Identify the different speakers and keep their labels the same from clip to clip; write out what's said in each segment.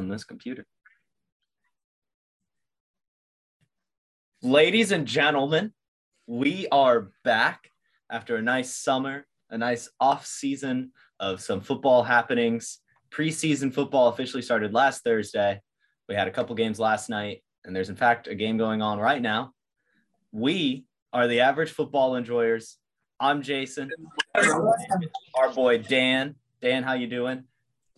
Speaker 1: on this computer. Ladies and gentlemen, we are back after a nice summer, a nice off season of some football happenings. Preseason football officially started last Thursday. We had a couple games last night, and there's in fact a game going on right now. We are the average football enjoyers. I'm Jason. Our boy Dan. Dan, how you doing?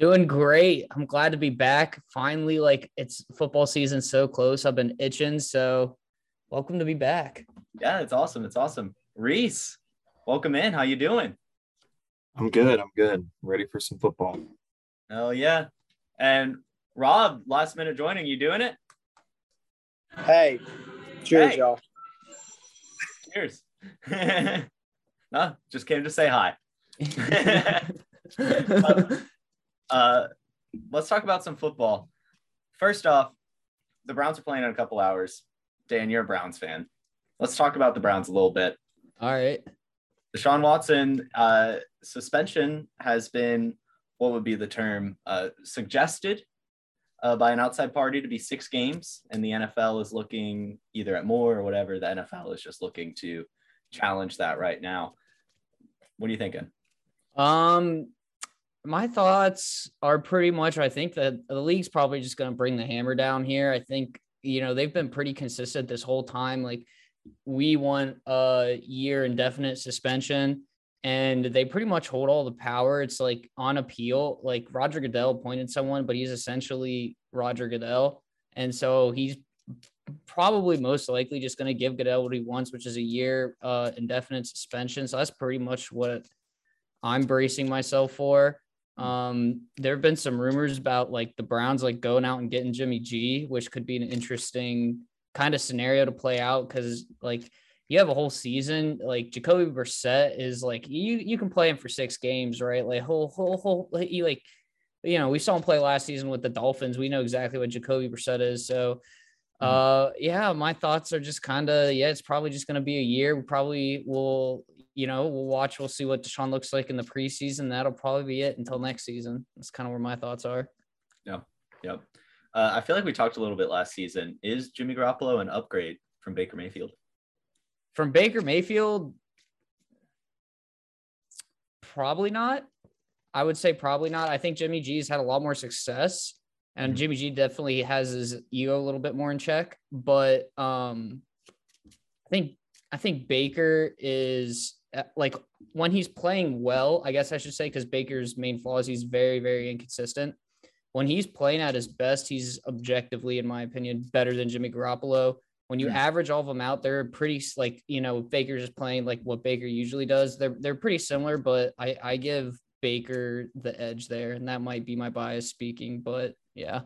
Speaker 2: Doing great. I'm glad to be back. Finally, like it's football season so close. I've been itching. So welcome to be back.
Speaker 1: Yeah, it's awesome. It's awesome. Reese, welcome in. How you doing?
Speaker 3: I'm good. I'm good. Ready for some football.
Speaker 1: Oh yeah. And Rob, last minute joining. You doing it?
Speaker 4: Hey, cheers,
Speaker 1: Hey.
Speaker 4: y'all.
Speaker 1: Cheers. no, just came to say hi. Uh, let's talk about some football. First off, the Browns are playing in a couple hours. Dan, you're a Browns fan. Let's talk about the Browns a little bit.
Speaker 2: All right.
Speaker 1: The Sean Watson uh, suspension has been what would be the term uh, suggested uh, by an outside party to be six games, and the NFL is looking either at more or whatever. The NFL is just looking to challenge that right now. What are you thinking?
Speaker 2: Um, my thoughts are pretty much. I think that the league's probably just going to bring the hammer down here. I think you know they've been pretty consistent this whole time. Like we want a year indefinite suspension, and they pretty much hold all the power. It's like on appeal. Like Roger Goodell appointed someone, but he's essentially Roger Goodell, and so he's probably most likely just going to give Goodell what he wants, which is a year uh, indefinite suspension. So that's pretty much what I'm bracing myself for. Um, there have been some rumors about like the Browns like going out and getting Jimmy G, which could be an interesting kind of scenario to play out because like you have a whole season. Like Jacoby Brissett is like you you can play him for six games, right? Like whole whole whole he like you know we saw him play last season with the Dolphins. We know exactly what Jacoby Brissett is. So uh yeah, my thoughts are just kind of yeah, it's probably just gonna be a year. We probably will you know, we'll watch, we'll see what Deshaun looks like in the preseason. That'll probably be it until next season. That's kind of where my thoughts are. Yeah.
Speaker 1: Yep. Uh, I feel like we talked a little bit last season. Is Jimmy Garoppolo an upgrade from Baker Mayfield?
Speaker 2: From Baker Mayfield, probably not. I would say probably not. I think Jimmy G's had a lot more success, and
Speaker 1: Mhm.
Speaker 2: Jimmy G definitely has his ego a little bit more in check. But um, I think I think Baker is Uh, like when he's playing well. I guess I should say because Baker's main flaw is he's very very inconsistent. When he's playing at his best, he's objectively, in my opinion, better than Jimmy Garoppolo. When you average all of them out, they're pretty s- like you know Baker's just playing like what Baker usually does. They're they're pretty similar, but I I give Baker the edge there, and that might be my bias speaking. But yeah,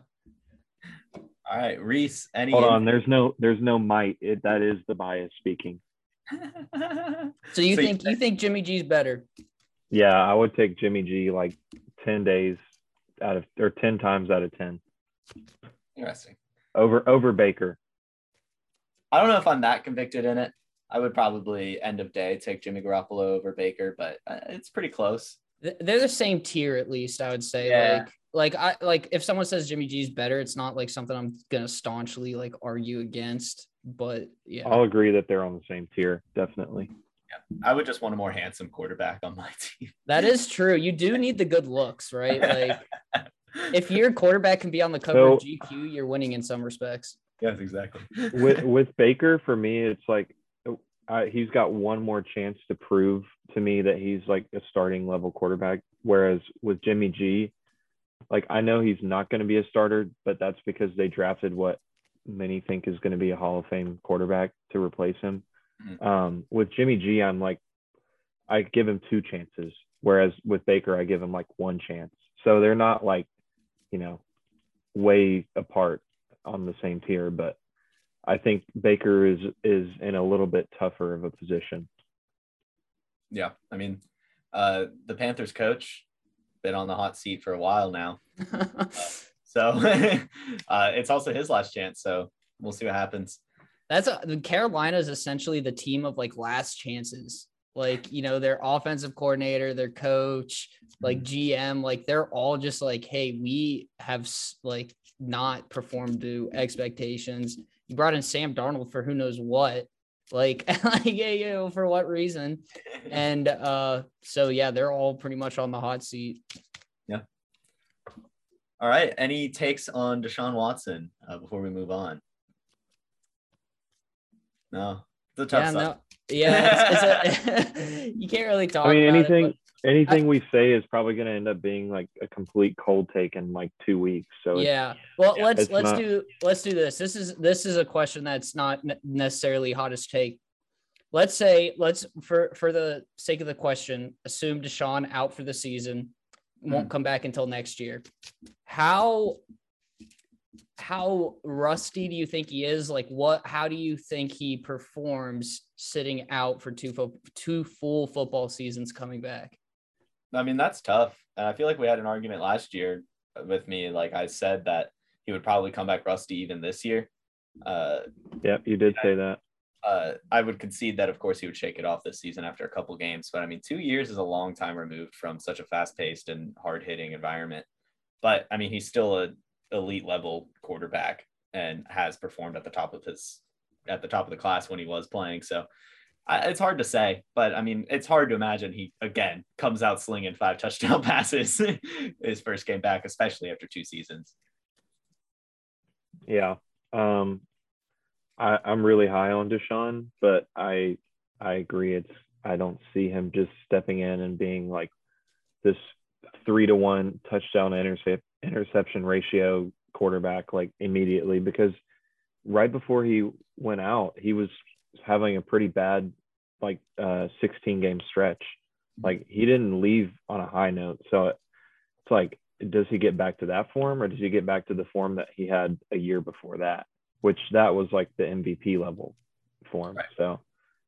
Speaker 1: All right, Reese. Any?
Speaker 3: Hold on. There's no there's no might. It, that is the bias speaking.
Speaker 2: so you
Speaker 1: So
Speaker 2: think you think Jimmy G's better?
Speaker 3: Yeah, I would take Jimmy G like ten days out of or ten times out of ten
Speaker 1: Interesting.
Speaker 3: over over Baker.
Speaker 1: I don't know if I'm that convicted in it. I would probably end of day take Jimmy Garoppolo over Baker, but uh, it's pretty close.
Speaker 2: They're the same tier at least. I would say
Speaker 1: Yeah.
Speaker 2: like like I like if someone says Jimmy G's better, it's not like something I'm gonna staunchly like argue against. But yeah,
Speaker 3: I'll agree that they're on the same tier. Definitely. Yeah.
Speaker 1: I would just want a more handsome quarterback on my team.
Speaker 2: that is true. You do need the good looks, right? Like if your quarterback can be on the cover
Speaker 3: So-
Speaker 2: of GQ, you're winning in some respects.
Speaker 1: yes, exactly.
Speaker 3: with with Baker, for me, it's like uh, he's got one more chance to prove to me that he's like a starting level quarterback. Whereas with Jimmy G, like I know he's not going to be a starter, but that's because they drafted what many think is going to be a Hall of Fame quarterback to replace him.
Speaker 1: Mhm.
Speaker 3: Um, with Jimmy G, I'm like, I give him two chances, whereas with Baker, I give him like one chance. So they're not like, you know, way apart on the same tier, but I think Baker is is in a little bit tougher of a position.
Speaker 1: Yeah, I mean, uh, the Panthers coach been on the hot seat for a while now, so uh, it's also his last chance. So we'll see what happens.
Speaker 2: That's a, Carolina is essentially the team of like last chances. like you know their offensive coordinator their coach like gm like they're all just like hey we have like not performed to expectations you brought in sam darnold for who knows what like like yeah, yeah for what reason and uh so yeah they're all pretty much on the hot seat
Speaker 1: All right. Any takes on Deshaun Watson uh, before we move on? No, it's a tough
Speaker 2: yeah
Speaker 1: subject.
Speaker 2: no yeah it's, it's a, you can't really talk
Speaker 3: I mean,
Speaker 2: about it,
Speaker 3: anything
Speaker 2: but-
Speaker 3: anything we say is probably going to end up being like a complete cold take in like two weeks. So it's-
Speaker 2: yeah well
Speaker 1: Yeah,
Speaker 2: let's
Speaker 3: it's
Speaker 2: let's
Speaker 3: not-
Speaker 2: do let's do this this is this is a question that's not necessarily hottest take let's say let's for for the sake of the question assume deshaun out for the season won't come back until next year how how rusty do you think he is like what how do you think he performs sitting out for two fo- two full football seasons coming back
Speaker 1: I mean, that's tough. And I feel like we had an argument last year with me. Like I said that he would probably come back rusty even this year. Uh,
Speaker 3: yeah, you did say that.
Speaker 1: Uh, I would concede that, of course, he would shake it off this season after a couple games. But I mean, two years is a long time removed from such a fast-paced and hard-hitting environment. But I mean, he's still a elite level quarterback and has performed at the top of his at the top of the class when he was playing. So I, it's hard to say, but I mean, it's hard to imagine he again comes out slinging five touchdown passes his first game back, especially after two seasons.
Speaker 3: Yeah. Um, I, I'm really high on Deshaun, but I I agree. It's I don't see him just stepping in and being like this three to one touchdown intercept interception ratio quarterback like immediately because right before he went out, he was having a pretty bad like uh 16 game stretch. Like he didn't leave on a high note. So it's like does he get back to that form or does he get back to the form that he had a year before that, which that was like the MVP level form.
Speaker 1: Right.
Speaker 3: So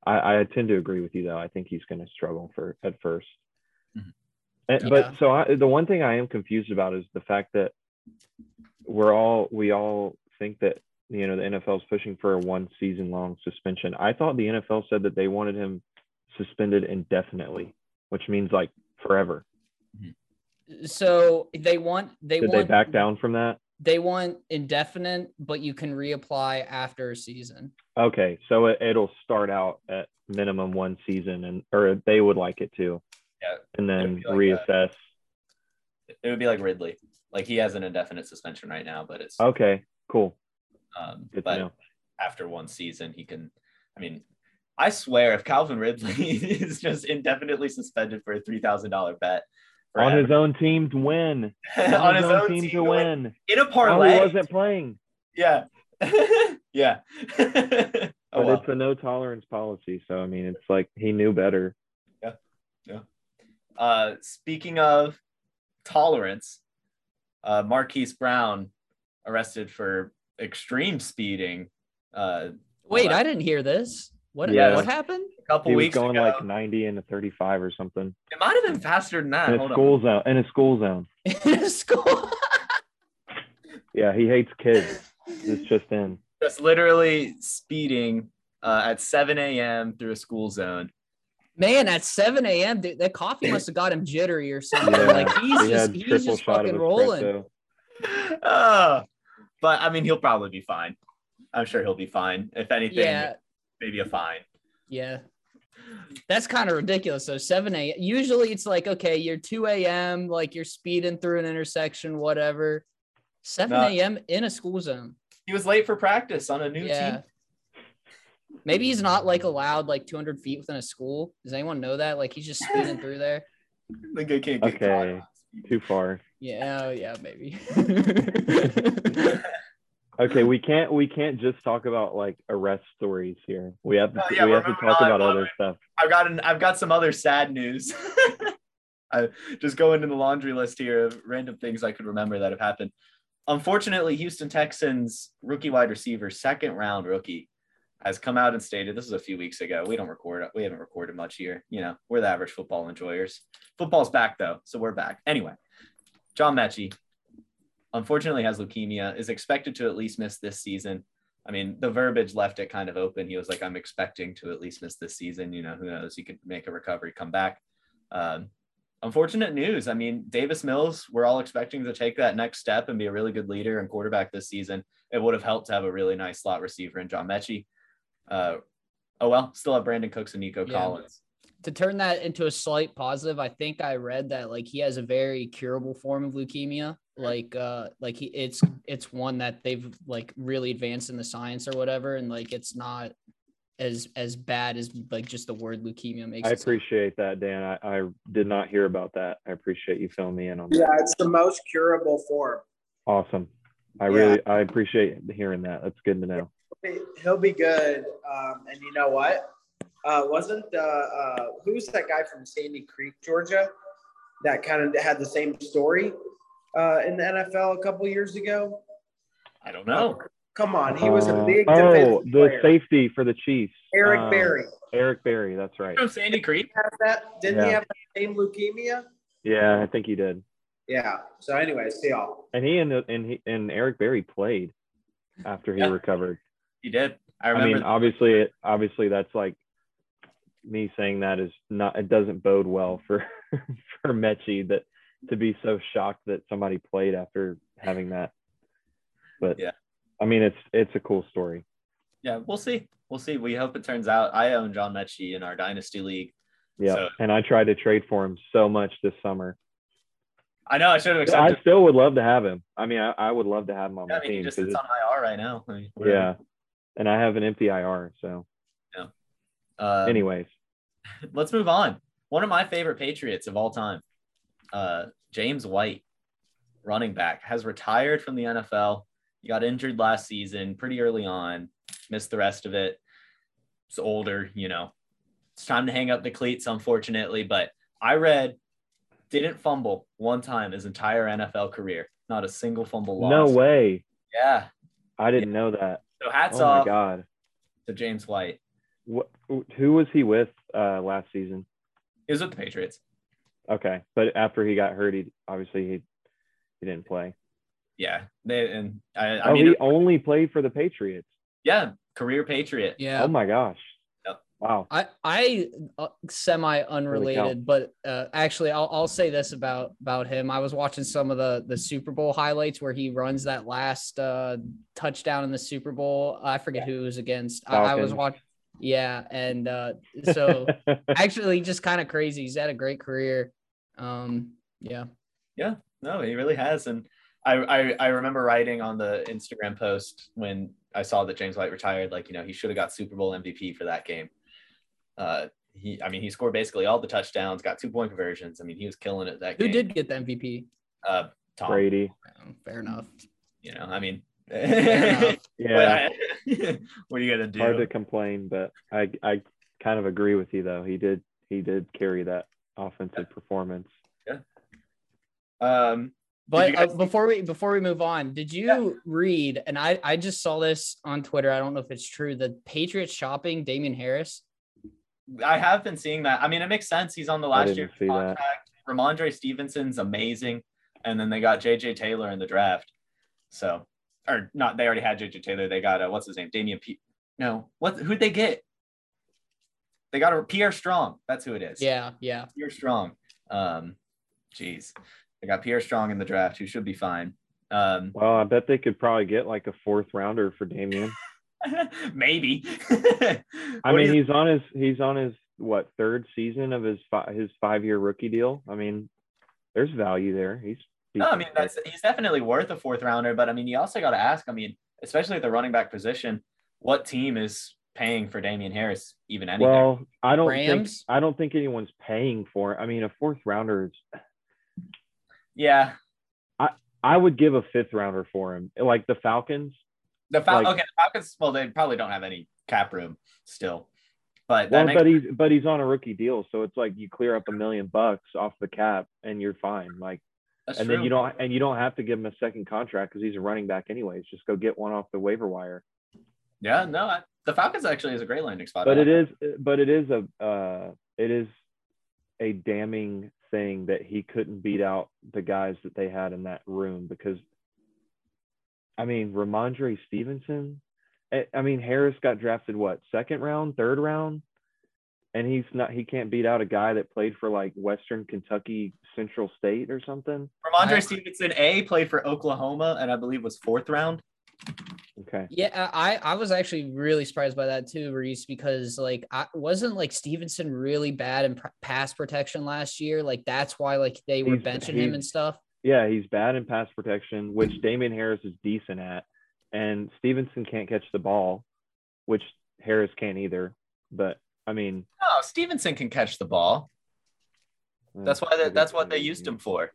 Speaker 3: I, I tend to agree with you though. I think he's going to struggle for at 1st
Speaker 1: Mhm.
Speaker 3: And,
Speaker 2: Yeah.
Speaker 3: But so I, the one thing I am confused about is the fact that we're all we all think that you know the NFL is pushing for a one season long suspension. I thought the NFL said that they wanted him suspended indefinitely, which means like forever.
Speaker 2: so they want they
Speaker 3: Did
Speaker 2: want
Speaker 3: they back down from that?
Speaker 2: They want indefinite, but you can reapply after a season.
Speaker 3: Okay, so it, it'll start out at minimum one season, and or they would like it to,
Speaker 1: Yeah,
Speaker 3: and then
Speaker 1: like
Speaker 3: reassess.
Speaker 1: it would be like Ridley. Like he has an indefinite suspension right now, but it's
Speaker 3: Okay, cool.
Speaker 1: um,
Speaker 3: Good
Speaker 1: but after one season, he can. I mean, I swear, if Calvin Ridley is just indefinitely suspended for a three thousand dollar bet for
Speaker 3: On his own team to win.
Speaker 1: on his own team, to win,
Speaker 3: win.
Speaker 1: in a
Speaker 3: Oh,
Speaker 1: parlay,
Speaker 3: he wasn't playing.
Speaker 1: yeah, yeah.
Speaker 3: But
Speaker 1: oh, well.
Speaker 3: it's a no tolerance policy, so I mean, it's like he knew better. Yeah. Yeah.
Speaker 1: Uh, speaking of tolerance, uh, Marquise Brown arrested for extreme speeding. Uh,
Speaker 2: Wait,
Speaker 1: Well,
Speaker 2: I didn't hear this. What
Speaker 3: Yeah.
Speaker 2: what happened?
Speaker 1: A couple
Speaker 3: He was going
Speaker 1: ago.
Speaker 3: like 90 and a 35 or something
Speaker 1: it might have been faster than that.
Speaker 3: in a
Speaker 1: Hold on.
Speaker 3: school zone. In a school zone.
Speaker 2: In school.
Speaker 3: Yeah, he hates kids. It's just in.
Speaker 1: Just literally speeding uh, at 7 a.m. through a school zone.
Speaker 2: Man, at 7 a.m., dude, that coffee must have got him jittery or something.
Speaker 3: Yeah,
Speaker 2: like he's
Speaker 3: he
Speaker 2: just he's just fucking rolling.
Speaker 1: Uh, but I mean, he'll probably be fine. I'm sure he'll be fine. If anything,
Speaker 2: Yeah,
Speaker 1: maybe a fine.
Speaker 2: yeah. That's kind of ridiculous. So 7 a.m. Usually it's like, okay, you're 2 a.m., like you're speeding through an intersection, whatever. 7
Speaker 1: No.
Speaker 2: a.m. in a school zone.
Speaker 1: He was late for practice on a new
Speaker 2: Yeah.
Speaker 1: team.
Speaker 2: Maybe he's not like allowed like 200 feet within a school. Does anyone know that? Like he's just speeding through there.
Speaker 1: The guy can't get
Speaker 3: Okay.
Speaker 1: caught.
Speaker 3: Too far.
Speaker 2: Yeah, oh, yeah, maybe.
Speaker 3: Okay, we can't we can't just talk about like arrest stories here. We have to
Speaker 1: Oh, yeah,
Speaker 3: we have to talk about other
Speaker 1: on.
Speaker 3: stuff.
Speaker 1: I've got an, I've got some other sad news. I just go into the laundry list here of random things I could remember that have happened. Unfortunately, Houston Texans rookie wide receiver, second round rookie, has come out and stated this is a few weeks ago. We don't record we haven't recorded much here. You know, we're the average football enjoyers. Football's back though, so we're back. Anyway, John Metchie unfortunately has leukemia, is expected to at least miss this season. I mean, the verbiage left it kind of open. He was like, I'm expecting to at least miss this season. You know, who knows? He could make a recovery, come back. Um, unfortunate news. I mean, Davis Mills, we're all expecting to take that next step and be a really good leader and quarterback this season. It would have helped to have a really nice slot receiver in John Metchie. Uh, oh, well, still have Brandin Cooks and Nico
Speaker 2: Yeah.
Speaker 1: Collins.
Speaker 2: to turn that into a slight positive, I think I read that like he has a very curable form of leukemia. Like uh like he it's it's one that they've like really advanced in the science or whatever, and like it's not as as bad as like just the word leukemia makes
Speaker 3: I
Speaker 2: it sound.
Speaker 3: appreciate that, Dan. I, I did not hear about that. I appreciate you filling me in on that.
Speaker 4: Yeah, it's the most curable form.
Speaker 3: Awesome. I
Speaker 4: Yeah.
Speaker 3: really I appreciate hearing that. That's good to know.
Speaker 4: He'll be good. Um, and you know what? Uh, wasn't uh, uh, who's that guy from Sandy Creek, Georgia, that kind of had the same story uh, in the NFL a couple years ago?
Speaker 1: I don't know.
Speaker 4: Come on, he was a
Speaker 3: Uh,
Speaker 4: big
Speaker 3: oh, the
Speaker 4: player.
Speaker 3: safety for the Chiefs.
Speaker 4: Eric
Speaker 3: Um,
Speaker 4: Berry
Speaker 3: Eric Berry, that's right.
Speaker 1: From Sandy Creek.
Speaker 4: has that. Didn't he
Speaker 3: Yeah.
Speaker 4: have the same leukemia?
Speaker 3: Yeah, I think he did.
Speaker 4: Yeah. So, anyways, see y'all.
Speaker 3: And he and and he and Eric Berry played after he
Speaker 1: Yeah.
Speaker 3: recovered.
Speaker 1: He did. I
Speaker 3: I, mean, obviously, it, obviously, that's like me saying that is not. It doesn't bode well for for Metchie that to be so shocked that somebody played after having that. But
Speaker 1: Yeah.
Speaker 3: I mean, it's it's a cool story.
Speaker 1: yeah, we'll see. We'll see. We hope it turns out. I own John Metchie in our dynasty league.
Speaker 3: Yeah,
Speaker 1: So-
Speaker 3: and I tried to trade for him so much this summer.
Speaker 1: I know I should have
Speaker 3: I still would love to have him. I mean, I, I would love to have him on
Speaker 1: Yeah,
Speaker 3: my
Speaker 1: I mean, he
Speaker 3: team
Speaker 1: just
Speaker 3: 'cause
Speaker 1: sits
Speaker 3: it's-
Speaker 1: on IR right now. I mean,
Speaker 3: yeah, and I have an empty IR. So,
Speaker 1: Uh,
Speaker 3: anyways,
Speaker 1: let's move on. One of my favorite Patriots of all time, uh, James White, running back, has retired from the NFL. He got injured last season pretty early on, missed the rest of it. He's older, you know. It's time to hang up the cleats, unfortunately. But I read didn't fumble one time his entire NFL career. Not a single fumble loss.
Speaker 3: no way.
Speaker 1: Yeah.
Speaker 3: I didn't know that.
Speaker 1: So hats
Speaker 3: oh my
Speaker 1: off
Speaker 3: god.
Speaker 1: to James White.
Speaker 3: What, who was he with uh, last season?
Speaker 1: He was with the Patriots.
Speaker 3: Okay, but after he got hurt, he obviously he he didn't play.
Speaker 1: Yeah. They and I, I
Speaker 3: oh,
Speaker 1: mean
Speaker 3: he only played for the Patriots.
Speaker 1: yeah, career Patriot.
Speaker 2: Yeah.
Speaker 3: Oh my gosh.
Speaker 1: Yep.
Speaker 3: Wow.
Speaker 2: I I uh, semi unrelated, but uh, actually I'll I'll say this about about him. I was watching some of the the Super Bowl highlights where he runs that last uh, touchdown in the Super Bowl. I forget who it was against. I, I was watching. Yeah, and uh, so actually just kind of crazy. He's had a great career. Um, yeah. Yeah.
Speaker 1: No, he really has. And I, I I remember writing on the Instagram post when I saw that James White retired, like, you know, he should have got Super Bowl MVP for that game. Uh he I mean he scored basically all the touchdowns, got two point conversions. I mean, he was killing it that
Speaker 2: Who
Speaker 1: game.
Speaker 2: did get the MVP?
Speaker 1: uh Tom,
Speaker 3: Brady.
Speaker 2: Oh, fair enough.
Speaker 1: you know, I mean
Speaker 2: enough.
Speaker 3: Yeah.
Speaker 1: what are you gonna do?
Speaker 3: Hard to complain, but I I kind of agree with you though. He did he did carry that offensive performance. Yeah.
Speaker 1: Um
Speaker 2: But
Speaker 1: you
Speaker 2: uh,
Speaker 1: guys-
Speaker 2: before we before we move on, did you
Speaker 1: Yeah.
Speaker 2: read? And I I just saw this on Twitter. I don't know if it's true. The Patriots shopping Damien Harris.
Speaker 1: I have been seeing that. I mean, it makes sense. He's on the last
Speaker 3: didn't
Speaker 1: year
Speaker 3: see that.
Speaker 1: Rhamondre Stevenson's amazing, and then they got JJ Taylor in the draft. So, or not? They already had JJ Taylor. They got uh, what's his name? Damian P. No, what? Who'd they get? They got a Pierre Strong. That's who it is.
Speaker 2: Yeah, yeah.
Speaker 1: Pierre Strong. Um, jeez, they got Pierre Strong in the draft, who should be fine. Um,
Speaker 3: Well, I bet they could probably get like a fourth rounder for Damien.
Speaker 1: maybe.
Speaker 3: I mean,
Speaker 1: you-
Speaker 3: he's on his he's on his what third season of his fi- his five year rookie deal. I mean, there's value there. He's
Speaker 1: No, I mean that's he's definitely worth a fourth rounder, but I mean you also got to ask. I mean, especially at the running back position, what team is paying for Damien Harris even anything?
Speaker 3: well. I don't
Speaker 2: Rams?
Speaker 3: think I don't think anyone's paying for it. I mean, a fourth rounder is.
Speaker 1: yeah,
Speaker 3: I I would give a fifth rounder for him, like the Falcons.
Speaker 1: the Fal-
Speaker 3: Like-
Speaker 1: okay, the Falcons. Well, they probably don't have any cap room still, but
Speaker 3: Well,
Speaker 1: makes,
Speaker 3: but he's but he's on a rookie deal, so it's like you clear up a million bucks off the cap and you're fine. Like,
Speaker 1: that's
Speaker 3: and
Speaker 1: true.
Speaker 3: then you don't and you don't have to give him a second contract because he's a running back anyways. Just go get one off the waiver wire.
Speaker 1: Yeah, no, I, the Falcons actually is a great landing spot.
Speaker 3: But
Speaker 1: I
Speaker 3: it
Speaker 1: like
Speaker 3: is but it is a uh, it is a damning thing that he couldn't beat out the guys that they had in that room because I mean Rhamondre Stevenson I- I mean, Harris got drafted what second round, third round, and he's not. He can't beat out a guy that played for like Western Kentucky Central State or something.
Speaker 1: Rhamondre
Speaker 2: I-
Speaker 1: Stevenson, A, played for Oklahoma and I believe was fourth round.
Speaker 3: Okay.
Speaker 2: Yeah, I I was actually really surprised by that too, Reese, because like I wasn't like Stevenson really bad in pr- pass protection last year. Like that's why like they were
Speaker 3: He's-
Speaker 2: benching him and stuff.
Speaker 3: Yeah, he's bad in pass protection, which Damien Harris is decent at, and Stevenson can't catch the ball, which Harris can't either. But I mean,
Speaker 1: Oh, Stevenson can catch the ball. That's why. They, that's what they used him for.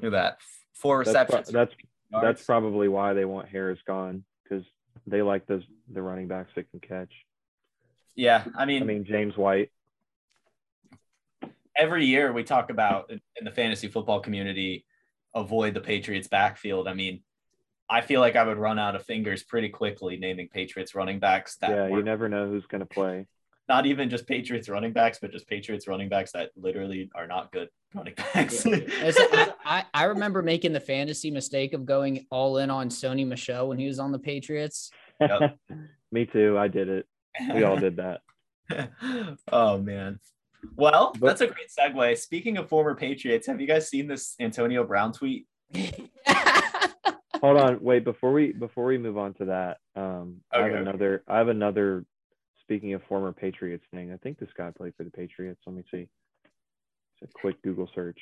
Speaker 1: Look at that. Four
Speaker 3: That's,
Speaker 1: receptions.
Speaker 3: that's
Speaker 1: yards.
Speaker 3: that's probably why they want Harris gone because they like those the running backs that can catch.
Speaker 1: yeah. I mean,
Speaker 3: I mean, James White.
Speaker 1: every year we talk about in the fantasy football community avoid the Patriots backfield. I mean, I feel like I would run out of fingers pretty quickly naming Patriots running backs that
Speaker 3: Yeah, you never know who's going to play.
Speaker 1: Not even just Patriots running backs, but just Patriots running backs that literally are not good running backs.
Speaker 2: As I, I I remember making the fantasy mistake of going all in on Sony Michel when he was on the Patriots.
Speaker 1: Yep.
Speaker 3: Me too. I did it. We all did that.
Speaker 1: oh man. Well,
Speaker 3: But-
Speaker 1: that's a great segue. Speaking of former Patriots, have you guys seen this Antonio Brown tweet?
Speaker 3: Hold on, wait before we before we move on to that. Um, I have
Speaker 1: Okay.
Speaker 3: another. I have another. Speaking of former Patriots thing, I think this guy played for the Patriots. Let me see. It's a quick Google search.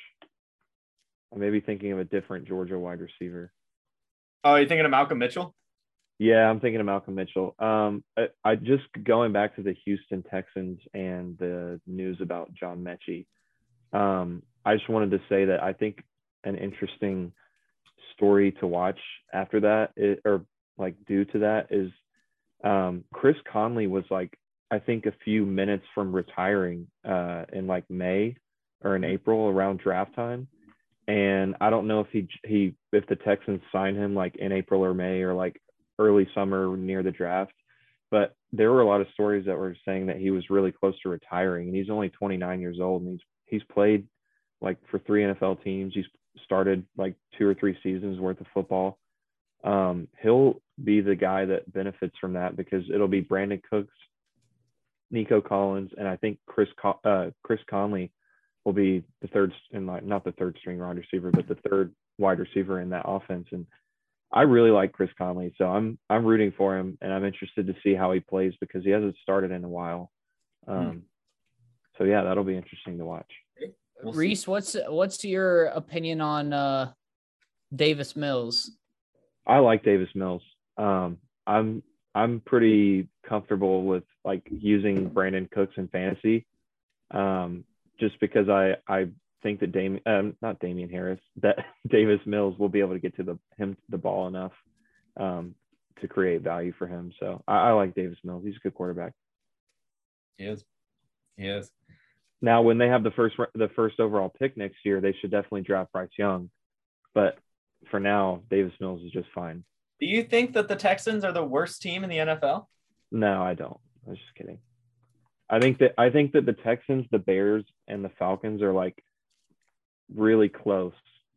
Speaker 3: I may be thinking of a different Georgia wide receiver.
Speaker 1: Oh, you thinking of Malcolm Mitchell?
Speaker 3: Yeah, I'm thinking of Malcolm Mitchell. Um, I, I just going back to the Houston Texans and the news about John Metchie. Um, I just wanted to say that I think an interesting story to watch after that, or like due to that, is um, Chris Conley was like I think a few minutes from retiring uh, in like May or in April around draft time, and I don't know if he he if the Texans sign him like in April or May or like early summer near the draft. But there were a lot of stories that were saying that he was really close to retiring, and he's only 29 years old, and he's he's played like for three NFL teams. He's started like two or three seasons worth of football. Um, he'll be the guy that benefits from that because it'll be Brandin Cooks, Nico Collins, and I think Chris Co- uh, Chris Conley will be the third and like not the third string wide receiver, but the third wide receiver in that offense. And I really like Chris Conley, so I'm I'm rooting for him, and I'm interested to see how he plays because he hasn't started in a while. Um, So yeah, that'll be interesting to watch.
Speaker 1: We'll see.
Speaker 2: Reese, what's what's your opinion on uh Davis Mills?
Speaker 3: I like Davis Mills. Um, I'm I'm pretty comfortable with like using Brandin Cooks in fantasy, um, just because I I think that Damien um, not Damien Harris that Davis Mills will be able to get to the him the ball enough um, to create value for him. So I, I like Davis Mills. He's a good quarterback.
Speaker 1: He is. He is.
Speaker 3: Now, when they have the first the first overall pick next year, they should definitely draft Bryce Young. But for now, Davis Mills is just fine.
Speaker 1: Do you think that the Texans are the worst team in the NFL?
Speaker 3: No, I don't. I was just kidding. I think that I think that the Texans, the Bears, and the Falcons are like really close,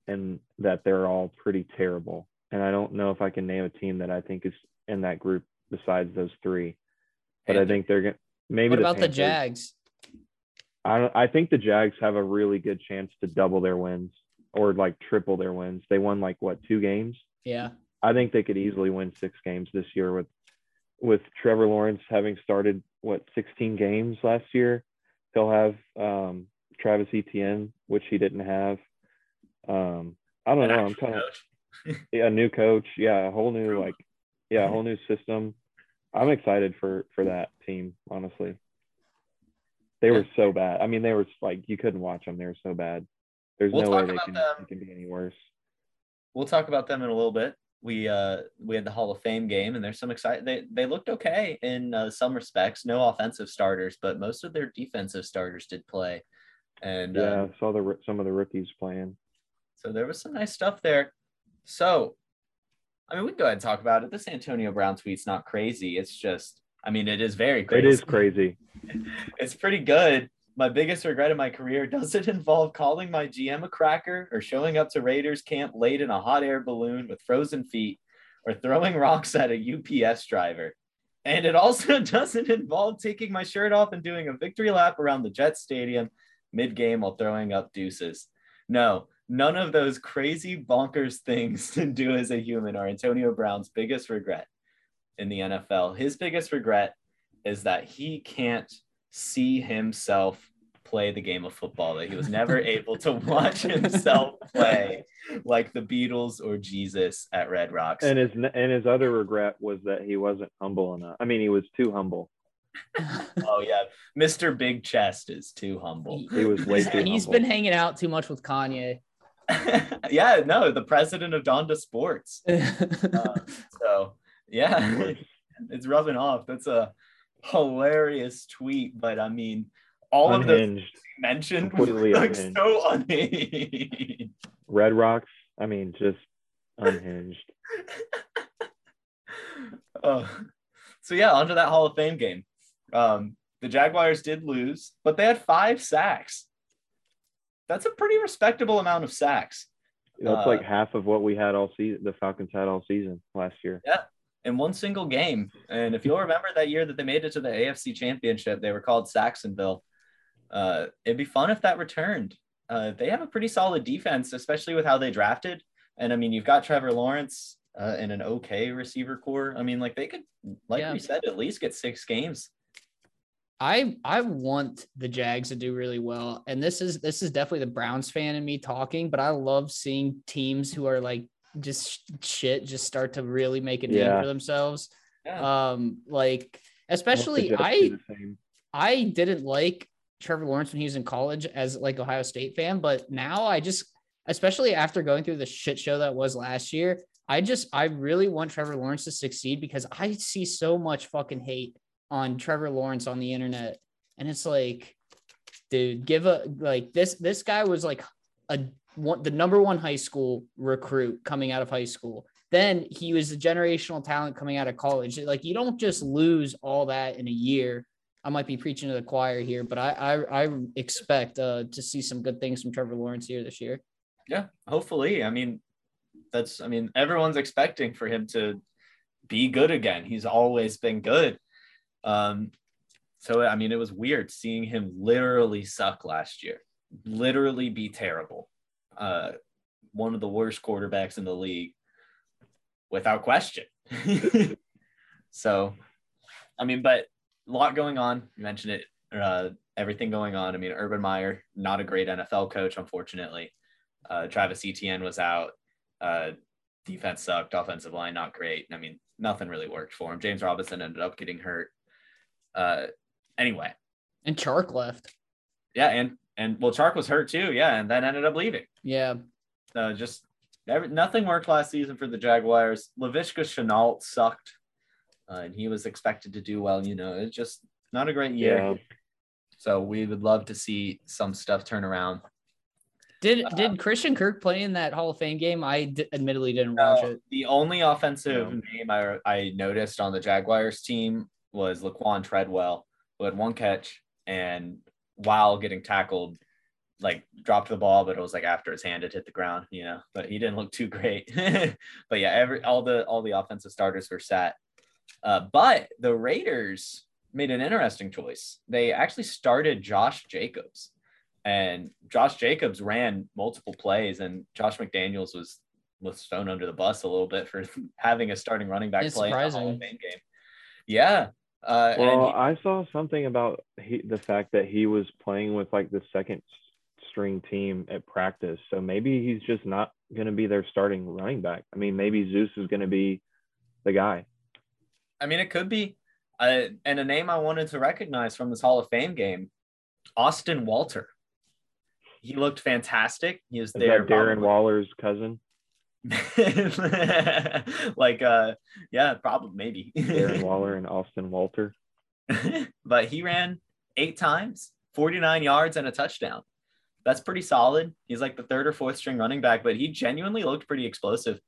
Speaker 3: and that they're all pretty terrible. And I don't know if I can name a team that I think is in that group besides those three. But I think they're gonna maybe.
Speaker 2: What about the
Speaker 3: Panthers.
Speaker 2: Jags?
Speaker 3: I don't, I think the Jags have a really good chance to double their wins or like triple their wins. They won like what two games?
Speaker 2: Yeah.
Speaker 3: I think they could easily win six games this year with with Trevor Lawrence having started what 16 games last year. He'll have um, Travis Etienne, which he didn't have. Um, I don't
Speaker 1: An
Speaker 3: know. I'm kind of yeah, a new coach. Yeah, a whole new like yeah, a whole new system. I'm excited for for that team. Honestly, they were so bad. I mean, they were like you couldn't watch them. They were so bad. There's
Speaker 1: We'll
Speaker 3: no way
Speaker 1: talk
Speaker 3: they
Speaker 1: about
Speaker 3: can
Speaker 1: them.
Speaker 3: they can be any worse.
Speaker 1: We'll talk about them in a little bit. We uh we had the Hall of Fame game, and there's some exciting. They they looked okay in uh, some respects. No offensive starters, but most of their defensive starters did play, and
Speaker 3: Yeah,
Speaker 1: uh,
Speaker 3: saw the some of the rookies playing.
Speaker 1: so there was some nice stuff there. So, I mean, we can go ahead and talk about it. This Antonio Brown tweet's not crazy. It's just, I mean, it is very crazy.
Speaker 3: It is crazy.
Speaker 1: it's pretty good. My biggest regret in my career doesn't involve calling my GM a cracker or showing up to Raiders camp late in a hot air balloon with frozen feet or throwing rocks at a UPS driver. And it also doesn't involve taking my shirt off and doing a victory lap around the Jet Stadium mid game while throwing up deuces. No, none of those crazy bonkers things to do as a human are Antonio Brown's biggest regret in the NFL. His biggest regret is that he can't see himself play the game of football, that he was never able to watch himself play like the Beatles or Jesus at Red Rocks.
Speaker 3: And his and his other regret was that he wasn't humble enough. I mean, he was too humble.
Speaker 1: oh yeah, Mr. Big Chest is too humble.
Speaker 3: He was way too
Speaker 2: He's
Speaker 3: humble.
Speaker 2: been hanging out too much with Kanye.
Speaker 1: yeah, no, the president of Donda Sports. Uh, so yeah, it's rubbing off. That's a hilarious tweet, but I mean, all of the mentioned
Speaker 3: Completely
Speaker 1: like
Speaker 3: unhinged.
Speaker 1: so unhinged.
Speaker 3: Red Rocks. I mean, just unhinged.
Speaker 1: Oh, so yeah, onto that Hall of Fame game. Um, the Jaguars did lose, but they had five sacks. That's a pretty respectable amount of sacks
Speaker 3: That's
Speaker 1: Uh,
Speaker 3: like half of what we had all season. The Falcons had all season last year.
Speaker 1: In one single game. And if you'll remember that year that they made it to the AFC Championship, they were called Sacksonville. Uh, it'd be fun if that returned. Uh, they have a pretty solid defense, especially with how they drafted. And I mean, you've got Trevor Lawrence uh, and an okay receiver core. I mean, like they could, like
Speaker 2: Yeah.
Speaker 1: we said, at least get six games.
Speaker 2: I I want the Jags to do really well, and this is this is definitely the Browns fan in me talking. But I love seeing teams who are like just shit just start to really make a name
Speaker 3: Yeah.
Speaker 2: for themselves.
Speaker 1: Yeah.
Speaker 2: Um, like especially I
Speaker 3: do the same.
Speaker 2: I didn't like Trevor Lawrence when he was in college as like Ohio State fan, but now I just, especially after going through the shit show that was last year, I just I really want Trevor Lawrence to succeed because I see so much fucking hate on Trevor Lawrence on the internet, and it's like, dude, give a like this this guy was like a one the number one high school recruit coming out of high school. Then he was a generational talent coming out of college. Like you don't just lose all that in a year. I might be preaching to the choir here, but I I, I expect uh, to see some good things from Trevor Lawrence here this year.
Speaker 1: Yeah, hopefully. I mean, that's I mean, everyone's expecting for him to be good again. He's always been good. Um, so I mean, it was weird seeing him literally suck last year, literally be terrible. Uh, one of the worst quarterbacks in the league, without question. so, I mean, but a lot going on. You mentioned it. Uh, everything going on. I mean, Urban Meyer, not a great NFL coach, unfortunately. Uh, Travis Etienne was out. Uh, defense sucked. Offensive line not great. I mean, nothing really worked for him. James Robinson ended up getting hurt. Uh, anyway,
Speaker 2: And Chark left.
Speaker 1: yeah, and and well, Chark was hurt too. Yeah, and then ended up leaving.
Speaker 2: Yeah.
Speaker 1: Uh, just every, nothing worked last season for the Jaguars. Laviska Shenault sucked, uh, and he was expected to do well. You know, it's just not a great year.
Speaker 3: Yeah.
Speaker 1: So we would love to see some stuff turn around.
Speaker 2: Did
Speaker 1: Uh,
Speaker 2: did Christian Kirk play in that Hall of Fame game? I d- admittedly didn't watch
Speaker 1: Uh,
Speaker 2: it.
Speaker 1: the only offensive
Speaker 3: No.
Speaker 1: name I, I noticed on the Jaguars team was Laquan Treadwell, who had one catch and while getting tackled, like dropped the ball, but it was like after his hand had hit the ground, you know. But he didn't look too great. but yeah, every all the all the offensive starters were sat. Uh, but the Raiders made an interesting choice. They actually started Josh Jacobs, and Josh Jacobs ran multiple plays, and Josh McDaniels was was thrown under the bus a little bit for having a starting running back
Speaker 2: It's
Speaker 1: play in the Hall of Fame game. Yeah. Uh,
Speaker 3: Well,
Speaker 1: he-
Speaker 3: I saw something about he, the fact that he was playing with like the second string team at practice. So maybe he's just not going to be their starting running back. I mean, maybe Zeus is going to be the guy.
Speaker 1: I mean, it could be. Uh, and a name I wanted to recognize from this Hall of Fame game, Austin Walter. He looked fantastic. He was
Speaker 3: Is
Speaker 1: there.
Speaker 3: that Darren Waller's cousin?
Speaker 1: like, uh, yeah, probably maybe.
Speaker 3: Aaron Waller and Austin Walter.
Speaker 1: but he ran eight times, 49 yards, and a touchdown. That's pretty solid. He's like the third or fourth string running back, but he genuinely looked pretty explosive.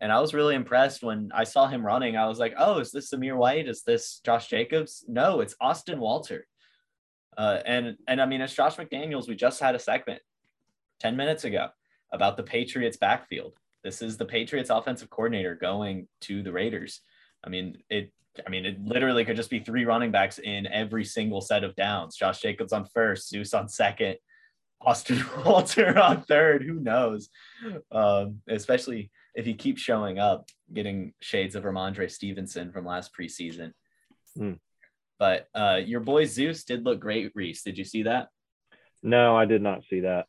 Speaker 1: And I was really impressed when I saw him running. I was like, oh, is this Zamir White? Is this Josh Jacobs? No, it's Austin Walter. Uh, and and I mean, it's Josh McDaniels. We just had a segment 10 minutes ago about the Patriots backfield. This is the Patriots offensive coordinator going to the Raiders. I mean, it I mean, it literally could just be three running backs in every single set of downs. Josh Jacobs on first, Zeus on second, Austin Walter on third. Who knows? Um, especially if he keeps showing up, getting shades of Rhamondre Stevenson from last preseason.
Speaker 3: Hmm.
Speaker 1: But uh, your boy Zeus did look great, Reese. Did you see that?
Speaker 3: No, I did not see that.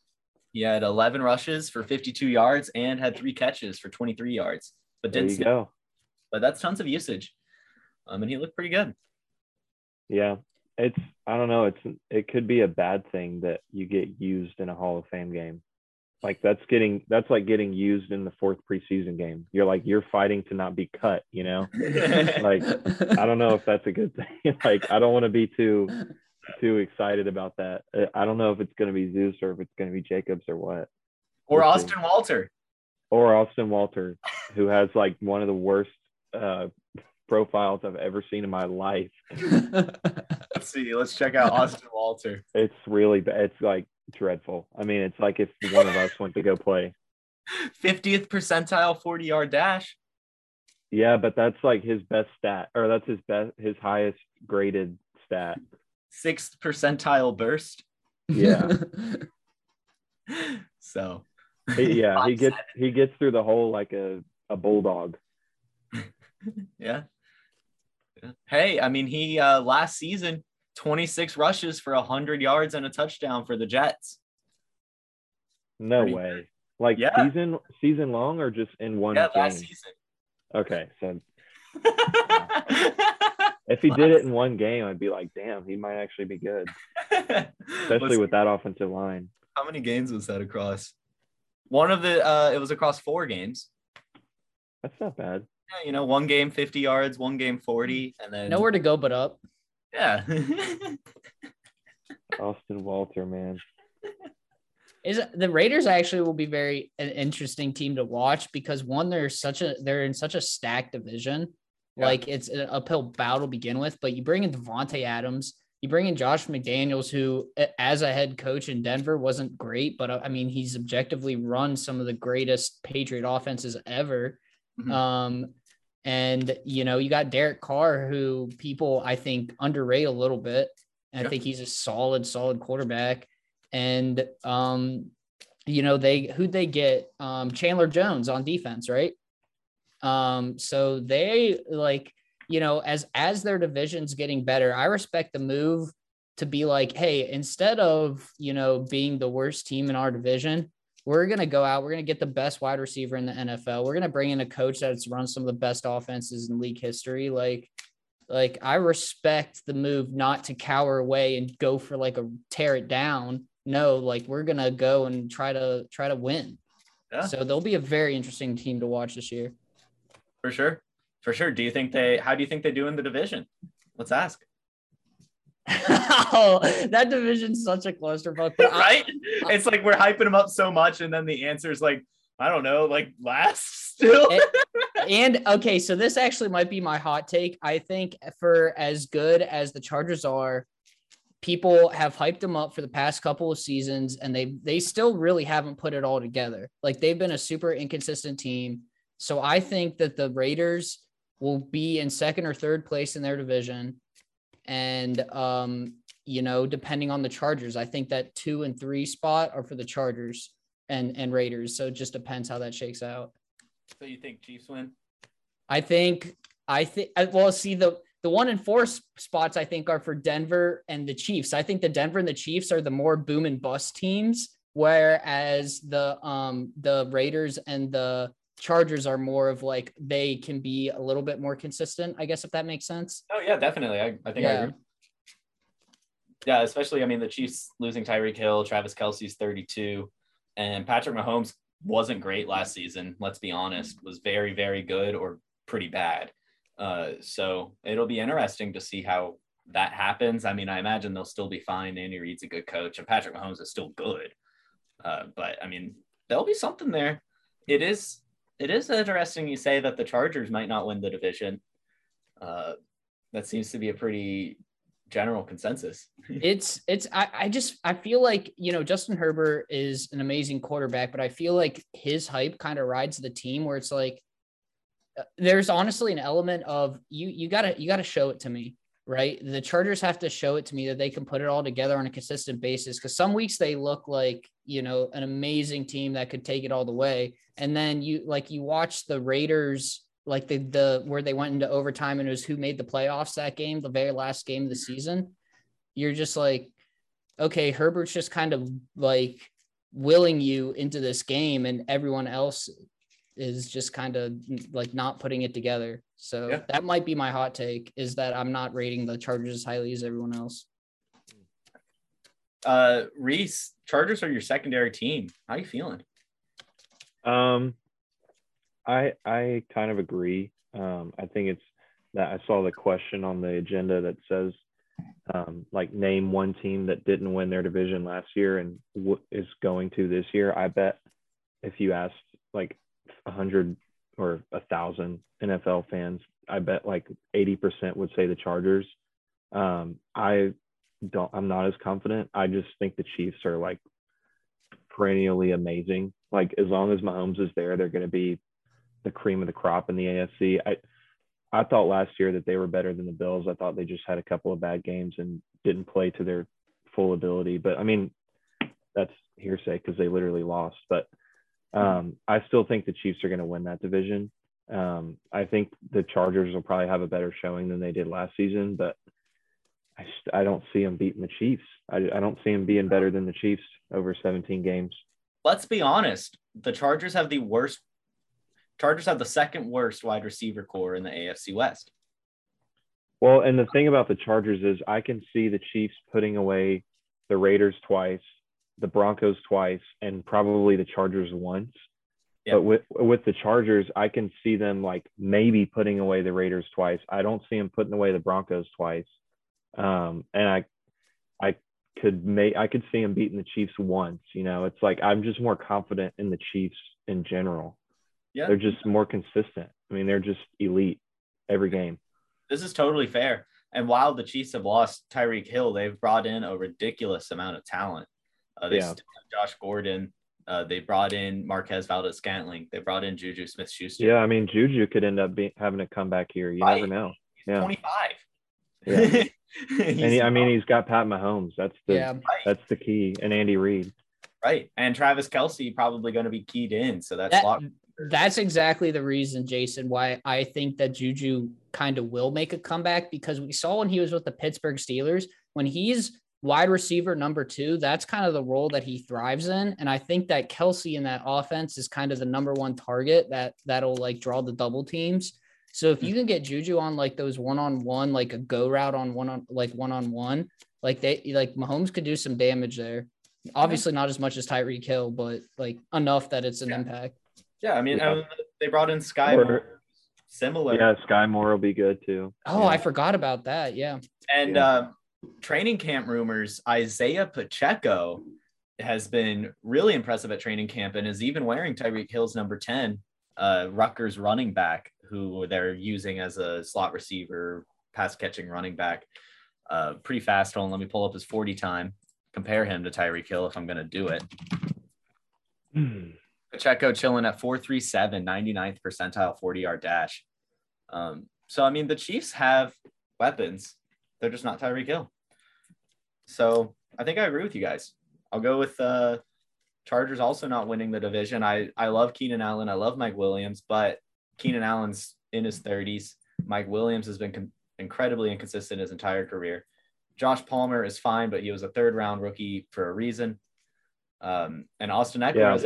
Speaker 1: He had 11 rushes for 52 yards and had three catches for 23 yards. But
Speaker 3: There
Speaker 1: didn't
Speaker 3: you go.
Speaker 1: but that's tons of usage. Um, and he looked pretty good.
Speaker 3: Yeah, it's I don't know. It's it could be a bad thing that you get used in a Hall of Fame game. Like that's getting that's like getting used in the fourth preseason game. You're like you're fighting to not be cut. You know, like I don't know if that's a good thing. like I don't want to be too too excited about that. Uh, I don't know if it's going to be Zeus or if it's going to be Jacobs or what.
Speaker 1: or
Speaker 3: We'll see.
Speaker 1: Austin Walter.
Speaker 3: or Austin Walter, who has like one of the worst uh, profiles I've ever seen in my life.
Speaker 1: Let's see. Let's check out Austin Walter.
Speaker 3: It's really bad. It's like dreadful. I mean, it's like if one of us went to go play.
Speaker 1: 50th percentile 40 yard dash.
Speaker 3: Yeah, but that's like his best stat, or that's his best, his highest graded stat.
Speaker 1: Sixth percentile burst.
Speaker 3: Yeah.
Speaker 1: so
Speaker 3: He- yeah, he gets he gets through the hole like a a bulldog.
Speaker 1: yeah. Hey, I mean, he uh last season 26 rushes for 100 yards and a touchdown for the Jets.
Speaker 3: No
Speaker 1: Pretty
Speaker 3: way. Like
Speaker 1: Yeah.
Speaker 3: season season long or just in one
Speaker 1: yeah,
Speaker 3: game?
Speaker 1: last season.
Speaker 3: Okay, so if he did it in one game, I'd be like, damn, he might actually be good, especially with that offensive line.
Speaker 1: how many games was that across? One of the uh it was across four games.
Speaker 3: That's not bad.
Speaker 1: Yeah, you know, one game 50 yards, one game 40, and then
Speaker 2: Nowhere to go but up.
Speaker 1: yeah.
Speaker 3: Austin Walter, man.
Speaker 2: Is the Raiders actually will be very an interesting team to watch because one, they're such a they're in such a stacked division.
Speaker 1: Yeah.
Speaker 2: Like it's an uphill battle to begin with, but you bring in Davante Adams, you bring in Josh McDaniels, who as a head coach in Denver wasn't great, but uh, I mean he's objectively run some of the greatest Patriot offenses ever.
Speaker 1: Mhm.
Speaker 2: Um, and you know you got Derek Carr, who people I think underrate a little bit.
Speaker 1: Yeah.
Speaker 2: I think he's a solid, solid quarterback. And um, you know, they who'd they get? Um, Chandler Jones on defense, right? Um, so they like, you know, as as their division's getting better, I respect the move to be like, hey, instead of you know being the worst team in our division, we're gonna go out, we're gonna get the best wide receiver in the NFL. We're gonna bring in a coach that's run some of the best offenses in league history. Like, like I respect the move not to cower away and go for like a tear it down. No, like we're gonna go and try to try to win.
Speaker 1: Yeah.
Speaker 2: So they'll be a very interesting team to watch this year.
Speaker 1: For sure. For sure. Do you think they how do you think they do in the division? Let's ask.
Speaker 2: oh, that division's such a clusterfuck. But I,
Speaker 1: right? It's like we're hyping them up so much, and then the answer is like, I don't know, like last still.
Speaker 2: and okay, so this actually might be my hot take. I think for as good as the Chargers are, people have hyped them up for the past couple of seasons, and they they still really haven't put it all together. Like they've been a super inconsistent team. So I think that the Raiders will be in second or third place in their division, and um, you know, depending on the Chargers, I think that two and three spot are for the Chargers and and Raiders. So it just depends how that shakes out.
Speaker 1: so you think Chiefs win?
Speaker 2: I think I think well see the the one and four spots I think are for Denver and the Chiefs. I think the Denver and the Chiefs are the more boom and bust teams, whereas the um the Raiders and the Chargers are more of like they can be a little bit more consistent, I guess if that makes sense.
Speaker 1: Oh yeah, definitely. I, I think I
Speaker 2: Yeah.
Speaker 1: agree. Yeah, especially I mean the Chiefs losing Tyreek Hill, Travis Kelce's 32, and Patrick Mahomes wasn't great last season. Let's be honest, was very very good or pretty bad. Uh, so it'll be interesting to see how that happens. I mean, I imagine they'll still be fine. Andy Reid's a good coach, and Patrick Mahomes is still good. Uh, but I mean, there'll be something there. It is it is interesting you say that the Chargers might not win the division. Uh, that seems to be a pretty general consensus.
Speaker 2: it's it's I, I just I feel like you know Justin Herbert is an amazing quarterback, but I feel like his hype kind of rides the team where it's like uh, there's honestly an element of you you gotta you gotta show it to me right the chargers have to show it to me that they can put it all together on a consistent basis because some weeks they look like you know an amazing team that could take it all the way and then you like you watch the raiders like the the where they went into overtime and it was who made the playoffs that game, the very last game of the season. You're just like, okay, Herbert's just kind of like willing you into this game, and everyone else is just kind of like not putting it together. So yeah. that might be my hot take is that I'm not rating the Chargers as highly as everyone else.
Speaker 1: Uh, Reese, Chargers are your secondary team. How are you feeling?
Speaker 3: Um, I I kind of agree. Um, I think it's that I saw the question on the agenda that says um, like name one team that didn't win their division last year and w- is going to this year. I bet if you asked like hundred or a thousand NFL fans, I bet like eighty percent would say the Chargers. Um, I don't. I'm not as confident. I just think the Chiefs are like perennially amazing. Like as long as Mahomes is there, they're going to be the cream of the crop in the AFC. I I thought last year that they were better than the Bills. I thought they just had a couple of bad games and didn't play to their full ability. But I mean, that's hearsay because they literally lost. But um, I still think the Chiefs are going to win that division. Um, I think the Chargers will probably have a better showing than they did last season, but I, I don't see them beating the Chiefs. I, I don't see them being better than the Chiefs over 17 games.
Speaker 1: Let's be honest. The Chargers have the worst Chargers have the second worst wide receiver core in the AFC West.
Speaker 3: Well, and the thing about the Chargers is I can see the Chiefs putting away the Raiders twice, the Broncos twice, and probably the Chargers once. Yep. But with with the Chargers, I can see them like maybe putting away the Raiders twice. I don't see them putting away the Broncos twice. Um, and I I could make I could see them beating the Chiefs once. You know, it's like I'm just more confident in the Chiefs in general. Yeah. They're just more consistent. I mean, they're just elite every game.
Speaker 1: This is totally fair. And while the Chiefs have lost Tyreek Hill, they've brought in a ridiculous amount of talent. Uh, they yeah. Josh Gordon. Uh, they brought in Marquez Valdes Scantling. They brought in Juju Smith Schuster.
Speaker 3: Yeah, I mean, Juju could end up being, having a comeback here. You right. never know.
Speaker 1: He's yeah. 25.
Speaker 3: Yeah. and he, I mean, he's got Pat Mahomes. That's the yeah. that's the key, and Andy Reid.
Speaker 1: Right, and Travis Kelce probably going to be keyed in, so that's that, locked
Speaker 2: that's exactly the reason, Jason, why I think that Juju kind of will make a comeback because we saw when he was with the Pittsburgh Steelers, when he's wide receiver number two, that's kind of the role that he thrives in. And I think that Kelce in that offense is kind of the number one target that that'll like draw the double teams. So if you can get Juju on like those one on one, like a go route on one on like one on one, like they like Mahomes could do some damage there. Obviously, not as much as Tyreek Hill, but like enough that it's an yeah. impact.
Speaker 1: Yeah, I mean, yeah. Um, they brought in Skyy Moore, similar.
Speaker 3: Yeah, Skyy Moore will be good too.
Speaker 2: Oh,
Speaker 3: yeah.
Speaker 2: I forgot about that. Yeah.
Speaker 1: And yeah. Uh, training camp rumors: Isaiah Pacheco has been really impressive at training camp and is even wearing Tyreek Hill's number ten, uh, Rutgers running back, who they're using as a slot receiver, pass catching running back. Uh, pretty fast. Hold on, let me pull up his 40 time. Compare him to Tyreek Hill if I'm going to do it. Pacheco chilling at 437, 99th percentile 40 yard dash. Um, so, I mean, the Chiefs have weapons. They're just not Tyreek Hill. So, I think I agree with you guys. I'll go with uh, Chargers also not winning the division. I, I love Keenan Allen. I love Mike Williams, but Keenan Allen's in his 30s. Mike Williams has been con- incredibly inconsistent his entire career. Josh Palmer is fine, but he was a third round rookie for a reason. Um, and Austin Ekeler yeah. is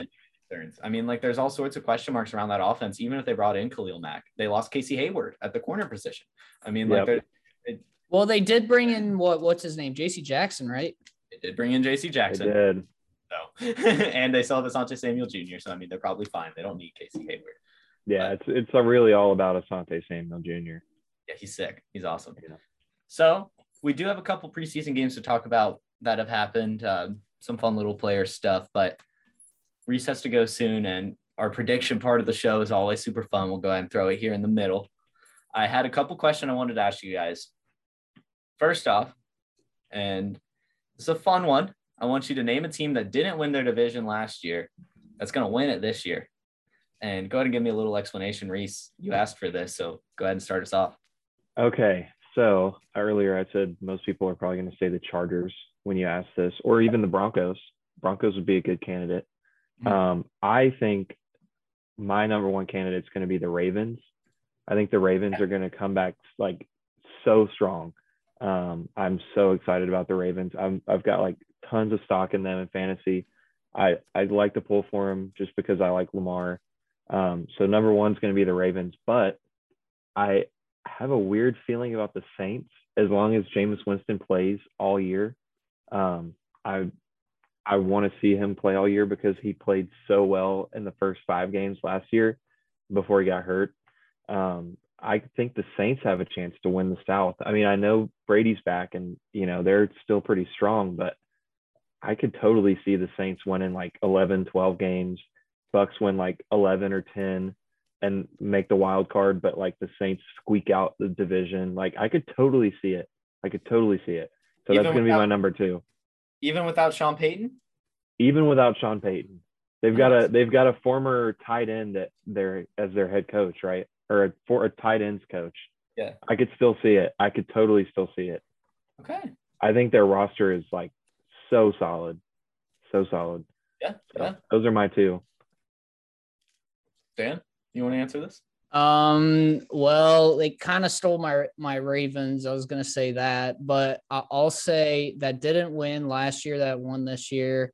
Speaker 1: concerns. I mean, like there's all sorts of question marks around that offense, even if they brought in Khalil Mack. They lost Casey Hayward at the corner position. I mean, like yep.
Speaker 2: it, well, they did bring in what what's his name? JC Jackson, right?
Speaker 1: They did bring in JC Jackson.
Speaker 3: They did.
Speaker 1: So and they still have Asante Samuel Jr. So I mean they're probably fine. They don't need Casey Hayward.
Speaker 3: Yeah, but, it's it's really all about Asante Samuel Jr.
Speaker 1: Yeah, he's sick. He's awesome. Yeah. So we do have a couple preseason games to talk about that have happened. Uh, some fun little player stuff, but Reese has to go soon, and our prediction part of the show is always super fun. We'll go ahead and throw it here in the middle. I had a couple questions I wanted to ask you guys. First off, and it's a fun one. I want you to name a team that didn't win their division last year that's going to win it this year. And go ahead and give me a little explanation, Reese. You asked for this, so go ahead and start us off.
Speaker 3: Okay. So earlier I said most people are probably going to say the Chargers when you ask this, or even the Broncos. Broncos would be a good candidate.
Speaker 1: Hmm.
Speaker 3: Um, I think my number one candidate is going to be the Ravens. I think the Ravens are going to come back like so strong. Um, I'm so excited about the Ravens. I'm, I've got like tons of stock in them in fantasy. I I'd like to pull for them just because I like Lamar. Um, so number one's going to be the Ravens, but I have a weird feeling about the Saints as long as Jameis Winston plays all year. Um, I I want to see him play all year because he played so well in the first five games last year before he got hurt. Um, I think the Saints have a chance to win the South. I mean, I know Brady's back and you know they're still pretty strong, but I could totally see the Saints winning like 11, 12 games. Bucks win like 11 or 10 and make the wild card, but like the Saints squeak out the division. Like I could totally see it. I could totally see it. So
Speaker 1: Even
Speaker 3: that's going to be my number two.
Speaker 1: Even without Sean Payton?
Speaker 3: Even without Sean Payton, they've got a they've got a former tight end that they're as their head coach, right? Or a, for a tight ends coach.
Speaker 1: Yeah.
Speaker 3: I could still see it. I could totally still see it.
Speaker 1: Okay.
Speaker 3: I think their roster is like so solid, so solid.
Speaker 1: Yeah.
Speaker 3: So
Speaker 1: Yeah.
Speaker 3: those are my two.
Speaker 1: Dan, you want to answer this?
Speaker 2: Um, well, they kind of stole my my Ravens. I was gonna say that, but I- I'll say that didn't win last year, that won this year.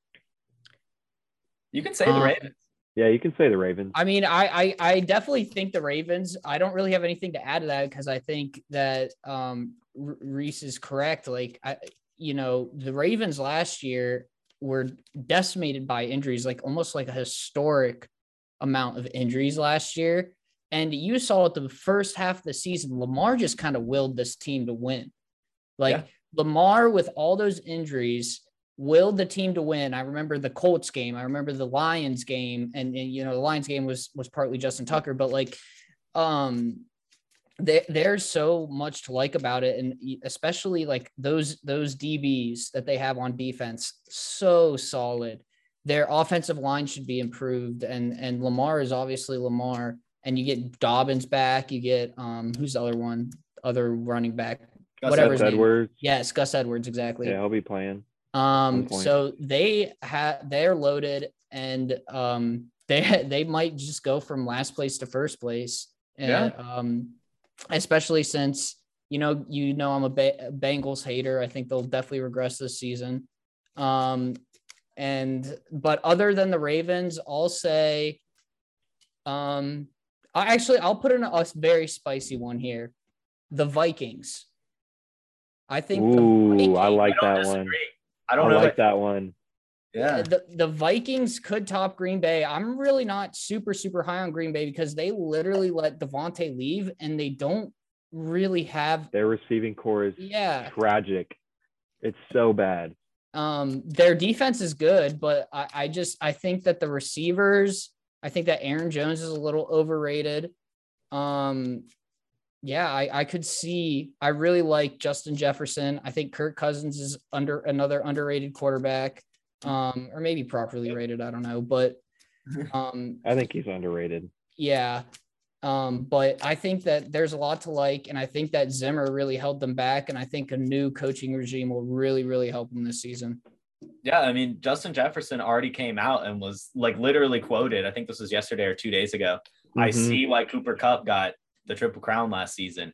Speaker 1: You can say the
Speaker 2: Um,
Speaker 1: Ravens.
Speaker 3: Yeah, you can say the Ravens.
Speaker 2: I mean, I, I I definitely think the Ravens. I don't really have anything to add to that because I think that um Reese is correct. Like I, you know, the Ravens last year were decimated by injuries, like almost like a historic amount of injuries last year. And you saw at the first half of the season, Lamar just kind of willed this team to win. Like
Speaker 1: Yeah.
Speaker 2: Lamar with all those injuries willed the team to win. I remember the Colts game. I remember the Lions game, and, and, you know the Lions game was was partly Justin Tucker, but like, um, there there's so much to like about it, and especially like those those DBs that they have on defense, so solid. Their offensive line should be improved, and and Lamar is obviously Lamar, and you get Dobbins back, you get um who's the other one, other running back,
Speaker 1: Gus
Speaker 2: whatever
Speaker 3: Gus
Speaker 2: name-
Speaker 3: Edwards.
Speaker 2: yes, Gus Edwards, exactly.
Speaker 3: Yeah, he'll be playing.
Speaker 2: Um, so they have they're loaded and um they they might just go from last place to first place.
Speaker 1: Yeah.
Speaker 2: And, um, especially since you know you know I'm a ba- Bengals hater. I think they'll definitely regress this season. Um, and but other than the Ravens, I'll say, um, I actually I'll put in a, a very spicy one here, the Vikings. I think the
Speaker 3: Ooh, I like
Speaker 1: I
Speaker 3: that one.
Speaker 1: disagree. I
Speaker 3: I
Speaker 1: don't know.
Speaker 3: like that one.
Speaker 1: Yeah.
Speaker 2: the, the Vikings could top Green Bay. I'm really not super, super high on Green Bay because they literally let Davante leave and they don't really have
Speaker 3: Their receiving core is
Speaker 2: yeah.
Speaker 3: tragic. It's so bad.
Speaker 2: Um their defense is good, but I, I just I think that the receivers, I think that Aaron Jones is a little overrated. Um yeah, I, I could see I really like Justin Jefferson. I think Kirk Cousins is under another underrated quarterback. Um, or maybe properly rated, I don't know, but um
Speaker 3: I think he's underrated.
Speaker 2: Yeah. Um, but I think that there's a lot to like, and I think that Zimmer really held them back, and I think a new coaching regime will really, really help them this season.
Speaker 1: Yeah, I mean, Justin Jefferson already came out and was like literally quoted. I think this was yesterday or two days ago. I
Speaker 3: Mhm.
Speaker 1: see why Cooper Kupp got the triple crown last season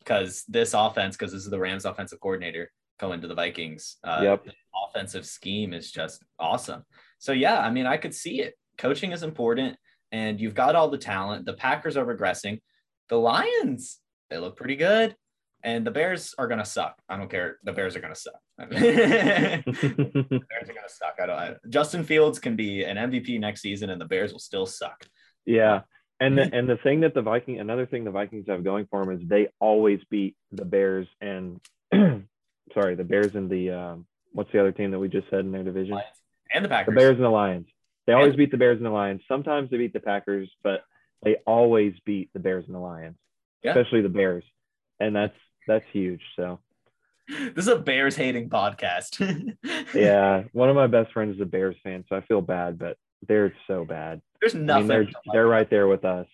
Speaker 1: because this offense, because this is the Rams offensive coordinator going to the Vikings. Uh,
Speaker 3: Yep.
Speaker 1: the offensive scheme is just awesome. So yeah, I mean, I could see it. Coaching is important, and you've got all the talent. The Packers are regressing. The Lions, they look pretty good. And the Bears are gonna suck. I don't care. The Bears are gonna suck. Bears are gonna suck. I don't. I, Justin Fields can be an MVP next season, and the Bears will still suck.
Speaker 3: yeah. And the, and the thing that the Viking, another thing the Vikings have going for them is they always beat the Bears and, sorry, the Bears and the, um, what's the other team that we just said in their division?
Speaker 1: Lions and the Packers.
Speaker 3: The Bears and the Lions. They always beat the Bears and the Lions. Sometimes they beat the Packers, but they always beat the Bears and the Lions,
Speaker 1: Yeah.
Speaker 3: especially the Bears. And that's, that's huge. So
Speaker 1: this is a Bears hating podcast.
Speaker 3: Yeah, one of my best friends is a Bears fan, so I feel bad, but they're so bad.
Speaker 1: There's
Speaker 3: I
Speaker 1: nothing.
Speaker 3: mean, they're they're right there with us.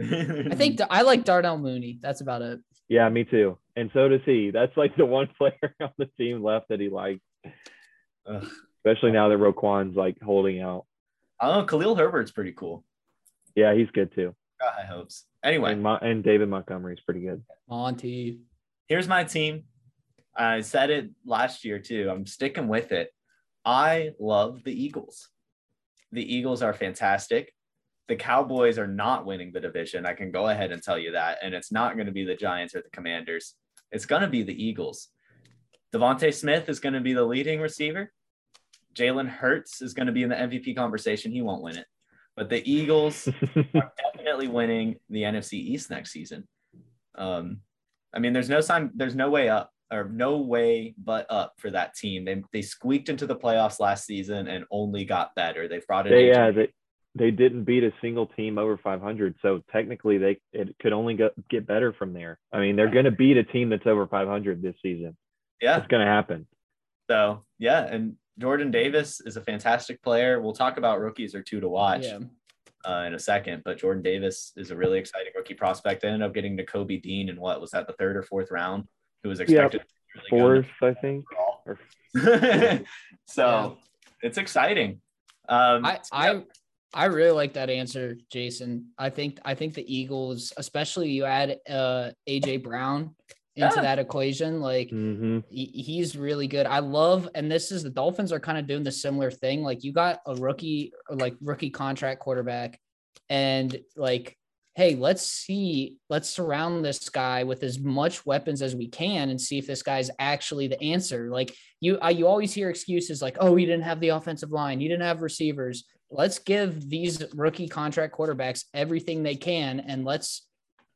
Speaker 2: I think I like Darnell Mooney. That's about it.
Speaker 3: Yeah, me too. And so does he. That's like the one player on the team left that he likes,
Speaker 1: Ugh.
Speaker 3: especially now that Roquan's like holding out.
Speaker 1: I don't know. Khalil Herbert's pretty cool.
Speaker 3: Yeah, he's good too.
Speaker 1: Got high hopes. Anyway,
Speaker 3: And, Mo- and David Montgomery's pretty good.
Speaker 2: Monty.
Speaker 1: here's my team. I said it last year too. I'm sticking with it. I love the Eagles. The Eagles are fantastic. The Cowboys are not winning the division. I can go ahead and tell you that. And it's not going to be the Giants or the Commanders. It's going to be the Eagles. DeVonta Smith is going to be the leading receiver. Jalen Hurts is going to be in the MVP conversation. He won't win it. But the Eagles are definitely winning the NFC East next season. Um, I mean, there's no sign, there's no way up or no way but up for that team. They they squeaked into the playoffs last season and only got better. They've brought in
Speaker 3: they, yeah, they, they didn't beat a single team over 500, so technically they it could only go, get better from there. I mean, they're going to beat a team that's over 500 this season.
Speaker 1: yeah.
Speaker 3: It's going to happen.
Speaker 1: So yeah, and Jordan Davis is a fantastic player. We'll talk about rookies or two to watch
Speaker 2: Yeah.
Speaker 1: uh, in a second, but Jordan Davis is a really exciting rookie prospect. They ended up getting to Kobe Dean in what was that the third or fourth round, who was expected to be really good
Speaker 3: Fourth, I think. Or-
Speaker 1: so it's exciting. Um,
Speaker 2: I I I really like that answer, Jason. I think I think the Eagles, especially you add uh AJ Brown into
Speaker 1: Yeah.
Speaker 2: that equation, like
Speaker 3: Mhm.
Speaker 2: he, he's really good. I love, and this is the Dolphins are kind of doing the similar thing. Like you got a rookie, like rookie contract quarterback, and like, hey, let's see, let's surround this guy with as much weapons as we can, and see if this guy's actually the answer. Like you, I, you always hear excuses like, oh, he didn't have the offensive line, he didn't have receivers. Let's give these rookie contract quarterbacks everything they can, and let's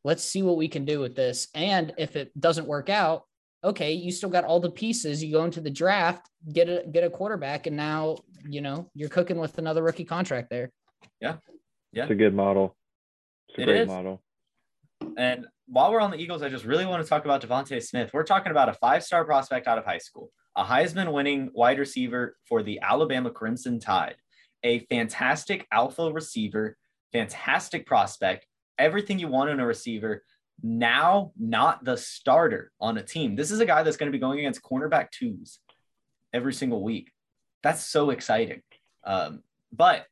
Speaker 2: let's see what we can do with this. And if it doesn't work out, okay, you still got all the pieces. You go into the draft, get a get a quarterback, and now you know you're cooking with another rookie contract there.
Speaker 3: Yeah, yeah, it's a good model. It's a
Speaker 1: It
Speaker 3: great
Speaker 1: is.
Speaker 3: model.
Speaker 1: And while we're on the Eagles, I just really want to talk about DeVonta Smith. We're talking about a five star prospect out of high school, a Heisman winning wide receiver for the Alabama Crimson Tide, a fantastic alpha receiver, fantastic prospect, everything you want in a receiver. Now, not the starter on a team. This is a guy that's going to be going against cornerback twos every single week. That's so exciting. Um, but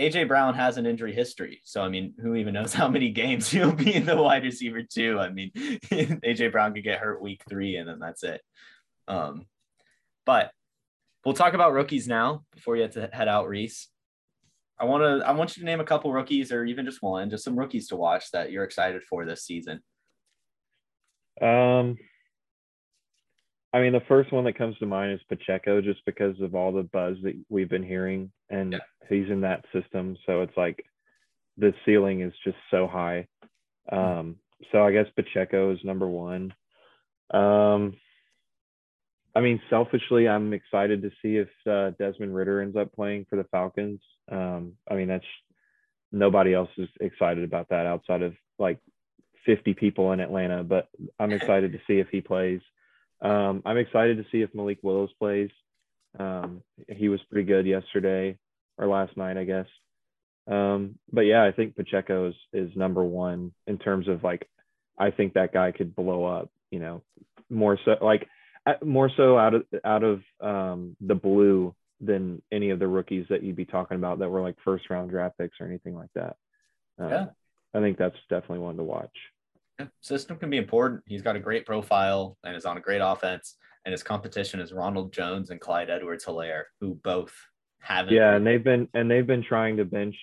Speaker 1: AJ Brown has an injury history. So, I mean, who even knows how many games he'll be in the wide receiver, too? I mean, AJ Brown could get hurt week three and then that's it. Um, but we'll talk about rookies now before you have to head out, Reese. I want to I want you to name a couple rookies or even just one, just some rookies to watch that you're excited for this season.
Speaker 3: Um, I mean, the first one that comes to mind is Pacheco, just because of all the buzz that we've been hearing, and
Speaker 1: Yeah.
Speaker 3: he's in that system, so it's like the ceiling is just so high. Um, so I guess Pacheco is number one. Um, I mean, selfishly, I'm excited to see if uh, Desmond Ridder ends up playing for the Falcons. Um, I mean, that's nobody else is excited about that outside of like 50 people in Atlanta, but I'm excited to see if he plays. Um, I'm excited to see if Malik Willis plays. Um, he was pretty good yesterday or last night, I guess. Um, but yeah, I think Pacheco is, is number one in terms of like, I think that guy could blow up, you know, more so like uh, more so out of, out of um, the blue than any of the rookies that you'd be talking about that were like first round draft picks or anything like that. Uh,
Speaker 1: Yeah.
Speaker 3: I think that's definitely one to watch.
Speaker 1: Yeah, System can be important. He's got a great profile and is on a great offense. And his competition is Ronald Jones and Clyde Edwards Hilaire, who both haven't.
Speaker 3: Yeah, and they've been and they've been trying to bench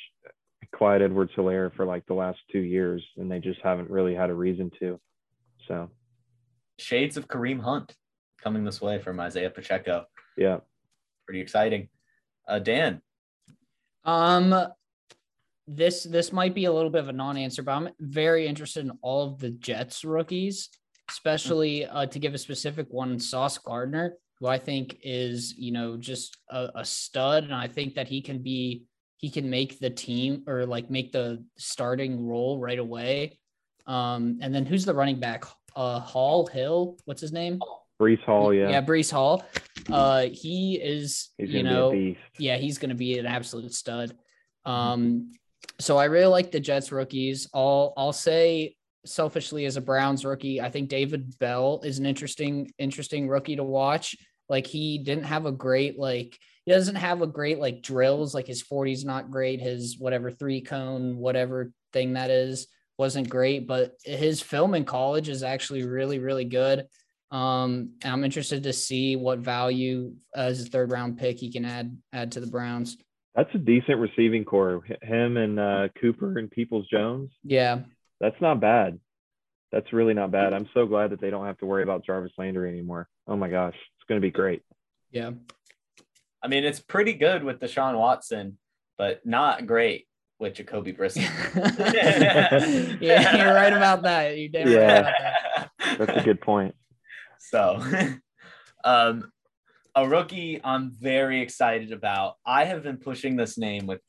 Speaker 3: Clyde Edwards Hilaire for like the last two years, and they just haven't really had a reason to. So
Speaker 1: shades of Kareem Hunt coming this way from Isaiah Pacheco.
Speaker 3: yeah.
Speaker 1: Pretty exciting. Uh, Dan,
Speaker 2: Um, this this might be a little bit of a non-answer, but I'm very interested in all of the Jets rookies, especially uh, to give a specific one, Sauce Gardner, who I think is you know just a, a stud, and I think that he can be he can make the team or like make the starting role right away. Um, and then who's the running back? Uh, Hall Hill, what's his name?
Speaker 3: Breece Hall, yeah.
Speaker 2: yeah, Breece Hall. Uh, he is,
Speaker 3: He's
Speaker 2: you know,
Speaker 3: be a beast.
Speaker 2: yeah, he's going to be an absolute stud. Um, so I really like the Jets rookies. I'll I'll say selfishly as a Browns rookie, I think David Bell is an interesting interesting rookie to watch. Like he didn't have a great like he doesn't have a great like drills like his 40s not great his whatever three cone whatever thing that is wasn't great but his film in college is actually really really good um i'm interested to see what value as a third round pick he can add add to the browns
Speaker 3: That's a decent receiving core. Him and uh, Cooper and Peoples Jones.
Speaker 2: yeah
Speaker 3: That's not bad. That's really not bad. I'm so glad that they don't have to worry about Jarvis Landry anymore. Oh my gosh, it's going to be great.
Speaker 2: yeah
Speaker 1: I mean, it's pretty good with Deshaun Watson, but not great with Jacoby Brissett.
Speaker 2: yeah you're right about that you damn right
Speaker 3: Yeah.
Speaker 2: about that.
Speaker 3: That's a good point.
Speaker 1: So, um, a rookie I'm very excited about. I have been pushing this name with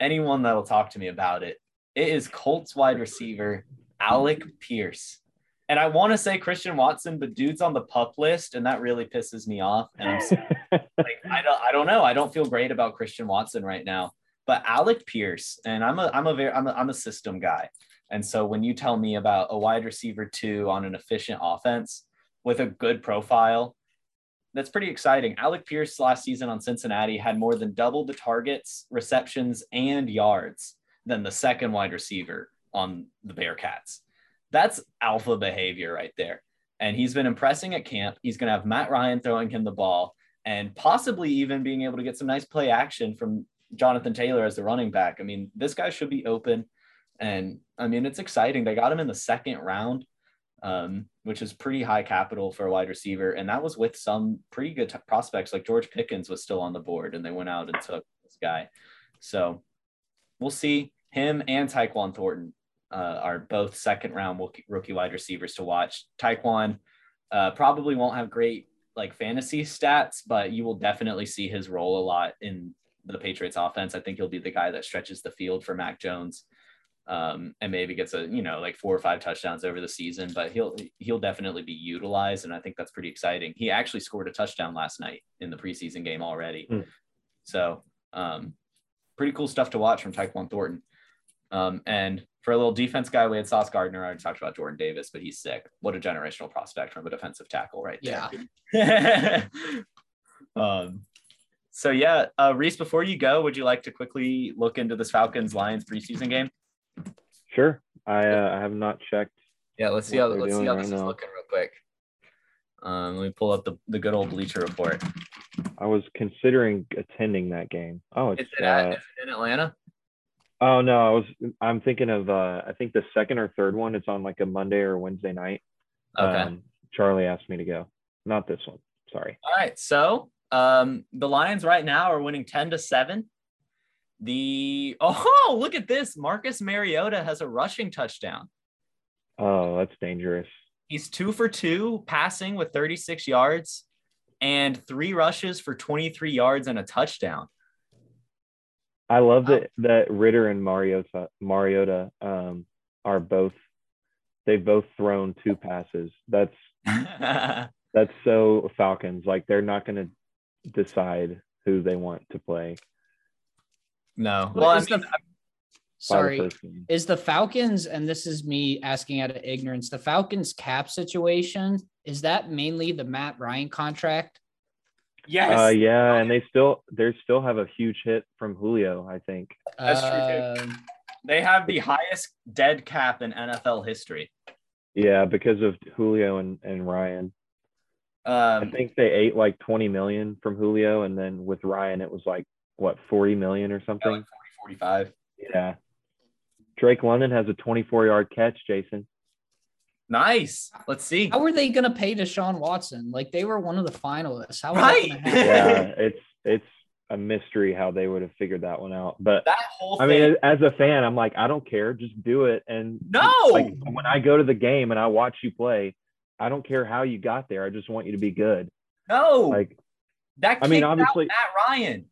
Speaker 1: anyone that will talk to me about it. It is Colts wide receiver Alec Pierce. And I want to say Christian Watson, but dude's on the pup list, and that really pisses me off. And I'm like, I don't, I don't know. I don't feel great about Christian Watson right now. But Alec Pierce, and I'm a, I'm a very, I'm a, I'm a system guy. And so when you tell me about a wide receiver two on an efficient offense with a good profile, that's pretty exciting. Alec Pierce last season on Cincinnati had more than double the targets, receptions, and yards than the second wide receiver on the Bearcats. That's alpha behavior right there. And he's been impressing at camp. He's going to have Matt Ryan throwing him the ball and possibly even being able to get some nice play action from Jonathan Taylor as the running back. I mean, this guy should be open. And I mean, it's exciting. They got him in the second round, um, which is pretty high capital for a wide receiver. And that was with some pretty good t- prospects, like George Pickens was still on the board, and they went out and took this guy. So we'll see him and Tyquan Thornton uh, are both second round rookie- wide receivers to watch. Tyquan uh, probably won't have great like fantasy stats, but you will definitely see his role a lot in the Patriots offense. I think he'll be the guy that stretches the field for Mac Jones um, and maybe gets a you know like four or five touchdowns over the season. But he'll he'll definitely be utilized, and I think that's pretty exciting. He actually scored a touchdown last night in the preseason game already,
Speaker 3: Hmm.
Speaker 1: so um, pretty cool stuff to watch from Tyquan Thornton. Um, and for a little defense guy, we had Sauce Gardner. I already talked about Jordan Davis, but he's sick. What a generational prospect from a defensive tackle, right there.
Speaker 2: Yeah.
Speaker 1: um, so yeah, uh, Reese, before you go, would you like to quickly look into this Falcons Lions preseason game?
Speaker 3: Sure. I uh, I have not checked.
Speaker 1: Yeah, let's see how let's see how
Speaker 3: right
Speaker 1: this is
Speaker 3: now.
Speaker 1: looking real quick. Um, let me pull up the, the good old Bleacher Report.
Speaker 3: I was considering attending that game. Oh, it's
Speaker 1: Is it, at,
Speaker 3: uh,
Speaker 1: is it in Atlanta?
Speaker 3: oh no, I was I'm thinking of uh I think the second or third one. It's on like a Monday or Wednesday night.
Speaker 1: Okay.
Speaker 3: Um, Charlie asked me to go. Not this one. Sorry.
Speaker 1: All right. So um, the Lions right now are winning 10 to 7. The oh, look at this. Marcus Mariota has a rushing touchdown.
Speaker 3: Oh, that's dangerous.
Speaker 1: He's two for two passing with 36 yards and three rushes for 23 yards and a touchdown.
Speaker 3: I love that that Ridder and Mariota Mariota um are both they've both thrown two passes. That's that's so Falcons. Like they're not gonna decide who they want to play
Speaker 1: no.
Speaker 2: Well,
Speaker 1: Well, I
Speaker 2: is
Speaker 1: mean,
Speaker 2: the- sorry
Speaker 3: the first game.
Speaker 2: is the Falcons, and this is me asking out of ignorance, the Falcons cap situation, is that mainly the Matt Ryan contract?
Speaker 1: yes.
Speaker 3: Uh yeah, and they still they still have a huge hit from Julio, I think.
Speaker 1: That's true,
Speaker 2: Um,
Speaker 1: They have the highest dead cap in NFL history.
Speaker 3: Yeah, because of Julio and, and Ryan. I
Speaker 1: Um,
Speaker 3: think they ate like 20 million from Julio, and then with Ryan, it was like what 40 million or
Speaker 1: like
Speaker 3: something.
Speaker 1: 40, 45.
Speaker 3: Yeah. Drake London has a 24 yard catch, Jason.
Speaker 1: Nice. Let's see.
Speaker 2: How were they going to pay Deshaun Watson? Like they were one of the finalists. How was that
Speaker 1: Right.
Speaker 3: Yeah, it's it's a mystery how they would have figured that one out. But
Speaker 1: That whole
Speaker 3: I mean, as a fan, I'm like, I don't care, just do it. And
Speaker 1: no.
Speaker 3: like when I go to the game and I watch you play, I don't care how you got there. I just want you to be good.
Speaker 1: no.
Speaker 3: Like,
Speaker 1: that
Speaker 3: I mean, obviously-
Speaker 1: Matt Ryan.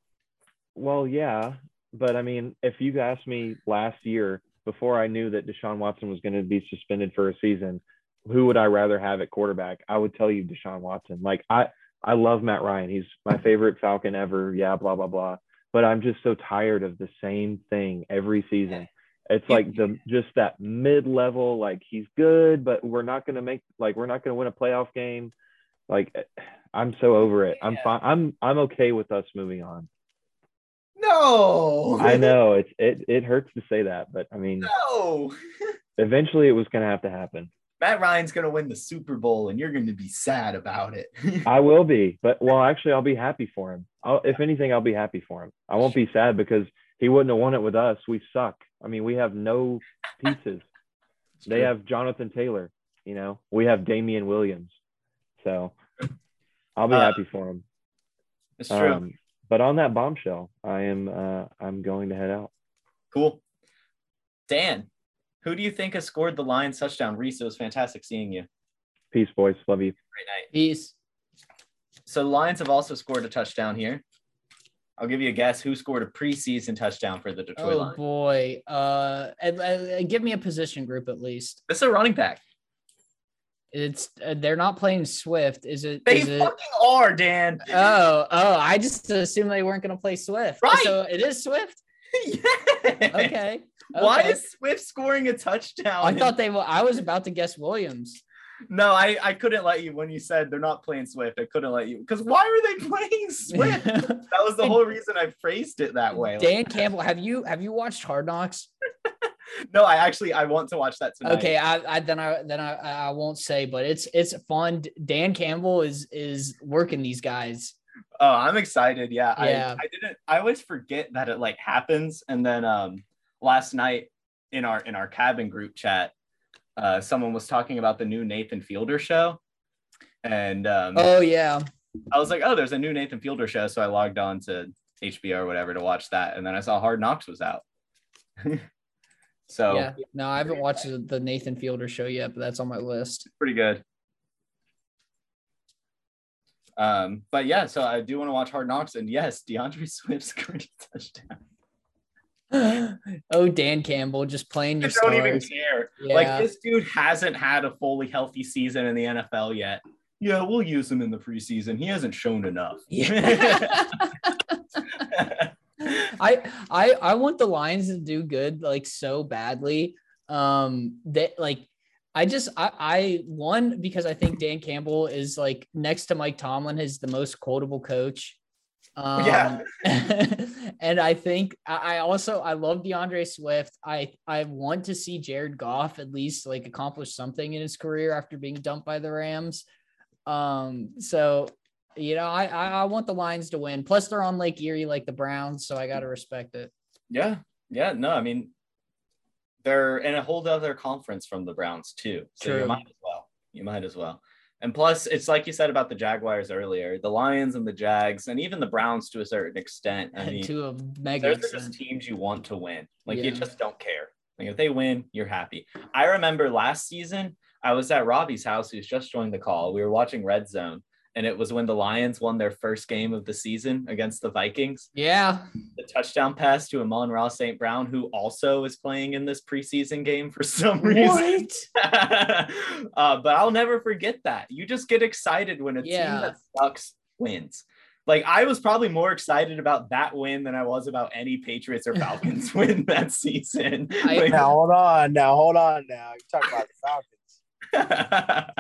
Speaker 3: Well, yeah, but I mean, if you asked me last year before I knew that Deshaun Watson was going to be suspended for a season, who would I rather have at quarterback? I would tell you Deshaun Watson. Like I I love Matt Ryan. He's my favorite Falcon ever. Yeah, blah blah blah. But I'm just so tired of the same thing every season. It's like the just that mid level. Like he's good, but we're not gonna make like we're not gonna win a playoff game. Like I'm so over it. I'm fine. I'm I'm okay with us moving on.
Speaker 1: No.
Speaker 3: I know it's it it hurts to say that, but I mean,
Speaker 1: No.
Speaker 3: eventually it was gonna have to happen.
Speaker 1: Matt Ryan's gonna win the Super Bowl, and you're gonna be sad about it.
Speaker 3: I will be, but well, actually, I'll be happy for him. I'll, if anything, I'll be happy for him. I won't be sad because he wouldn't have won it with us. We suck. I mean, we have no pieces. they have Jonathan Taylor. You know, we have Damien Williams. So I'll be
Speaker 1: Uh,
Speaker 3: happy for him.
Speaker 1: It's true.
Speaker 3: Um, but on that bombshell, I am uh, I'm going to head out.
Speaker 1: cool. Dan, who do you think has scored the Lions touchdown? Reese, it was fantastic seeing you.
Speaker 3: Peace, boys. Love you.
Speaker 1: Great night.
Speaker 2: Peace.
Speaker 1: So the Lions have also scored a touchdown here. I'll give you a guess who scored a preseason touchdown for the Detroit
Speaker 2: Oh
Speaker 1: Lions.
Speaker 2: boy. Uh, and- and give me a position group at least.
Speaker 1: This is a running back.
Speaker 2: It's uh, they're not playing Swift. Is it?
Speaker 1: They
Speaker 2: is it-
Speaker 1: fucking are, Dan.
Speaker 2: Oh, oh! I just assumed they weren't going to play Swift.
Speaker 1: Right.
Speaker 2: So it is Swift.
Speaker 1: yeah.
Speaker 2: Okay.
Speaker 1: Why
Speaker 2: okay.
Speaker 1: is Swift scoring a touchdown?
Speaker 2: I thought they were. I was about to guess Williams.
Speaker 1: no, I, I couldn't let you when you said they're not playing Swift. I couldn't let you because why are they playing Swift? that was the whole reason I phrased it that way.
Speaker 2: Dan Campbell, have you have you watched Hard Knocks?
Speaker 1: No, I actually I want to watch that tonight.
Speaker 2: Okay, I, I then I then I I won't say, but it's it's fun. Dan Campbell is is working these guys.
Speaker 1: Oh, I'm excited. Yeah.
Speaker 2: Yeah.
Speaker 1: I, I didn't I always forget that it like happens. And then um last night in our in our cabin group chat, uh someone was talking about the new Nathan Fielder show. And um
Speaker 2: Oh yeah,
Speaker 1: I was like, oh, there's a new Nathan Fielder show. So I logged on to HBO or whatever to watch that. And then I saw Hard Knocks was out. so
Speaker 2: yeah. No, I haven't watched the- Nathan Fielder show yet, but that's on my list.
Speaker 1: pretty good. Um, but yeah, so I do want to watch Hard Knocks, and yes, D'Andre Swift scored a touchdown.
Speaker 2: oh, Dan Campbell just playing
Speaker 1: I
Speaker 2: your
Speaker 1: don't even care.
Speaker 2: Yeah.
Speaker 1: Like this dude hasn't had a fully healthy season in the NFL yet. Yeah, we'll use him in the preseason. He hasn't shown enough.
Speaker 2: Yeah. I I I want the Lions to do good like so badly. Um that like I just I I one because I think Dan Campbell is like next to Mike Tomlin is the most quotable coach. Um,
Speaker 1: Yeah.
Speaker 2: and I think I I also I love D'Andre Swift. I I want to see Jared Goff at least like accomplish something in his career after being dumped by the Rams. Um so you know, I, I I want the Lions to win. Plus, they're on Lake Erie like the Browns, so I got to respect it.
Speaker 1: yeah, yeah. No, I mean, they're in a whole other conference from the Browns too. So you might as well. You might as well. And plus, it's like you said about the Jaguars earlier, the Lions and the Jags, and even the Browns to a certain extent. I mean,
Speaker 2: to a mega
Speaker 1: those are just teams you want to win. Like you just don't care. Like if they win, you're happy. I remember last season, I was at Robbie's house, who's just joined the call. We were watching Red Zone, and it was when the Lions won their first game of the season against the Vikings.
Speaker 2: Yeah,
Speaker 1: The touchdown pass to Amon-Ra St. Brown, who also is playing in this preseason game for some reason. uh, but I'll never forget that. You just get excited when a
Speaker 2: Yeah.
Speaker 1: team that sucks wins. Like I was probably more excited about that win than I was about any Patriots or Falcons win that season.
Speaker 2: I-
Speaker 1: Like-
Speaker 5: Now hold on. Now hold on. Now you talk about the Falcons.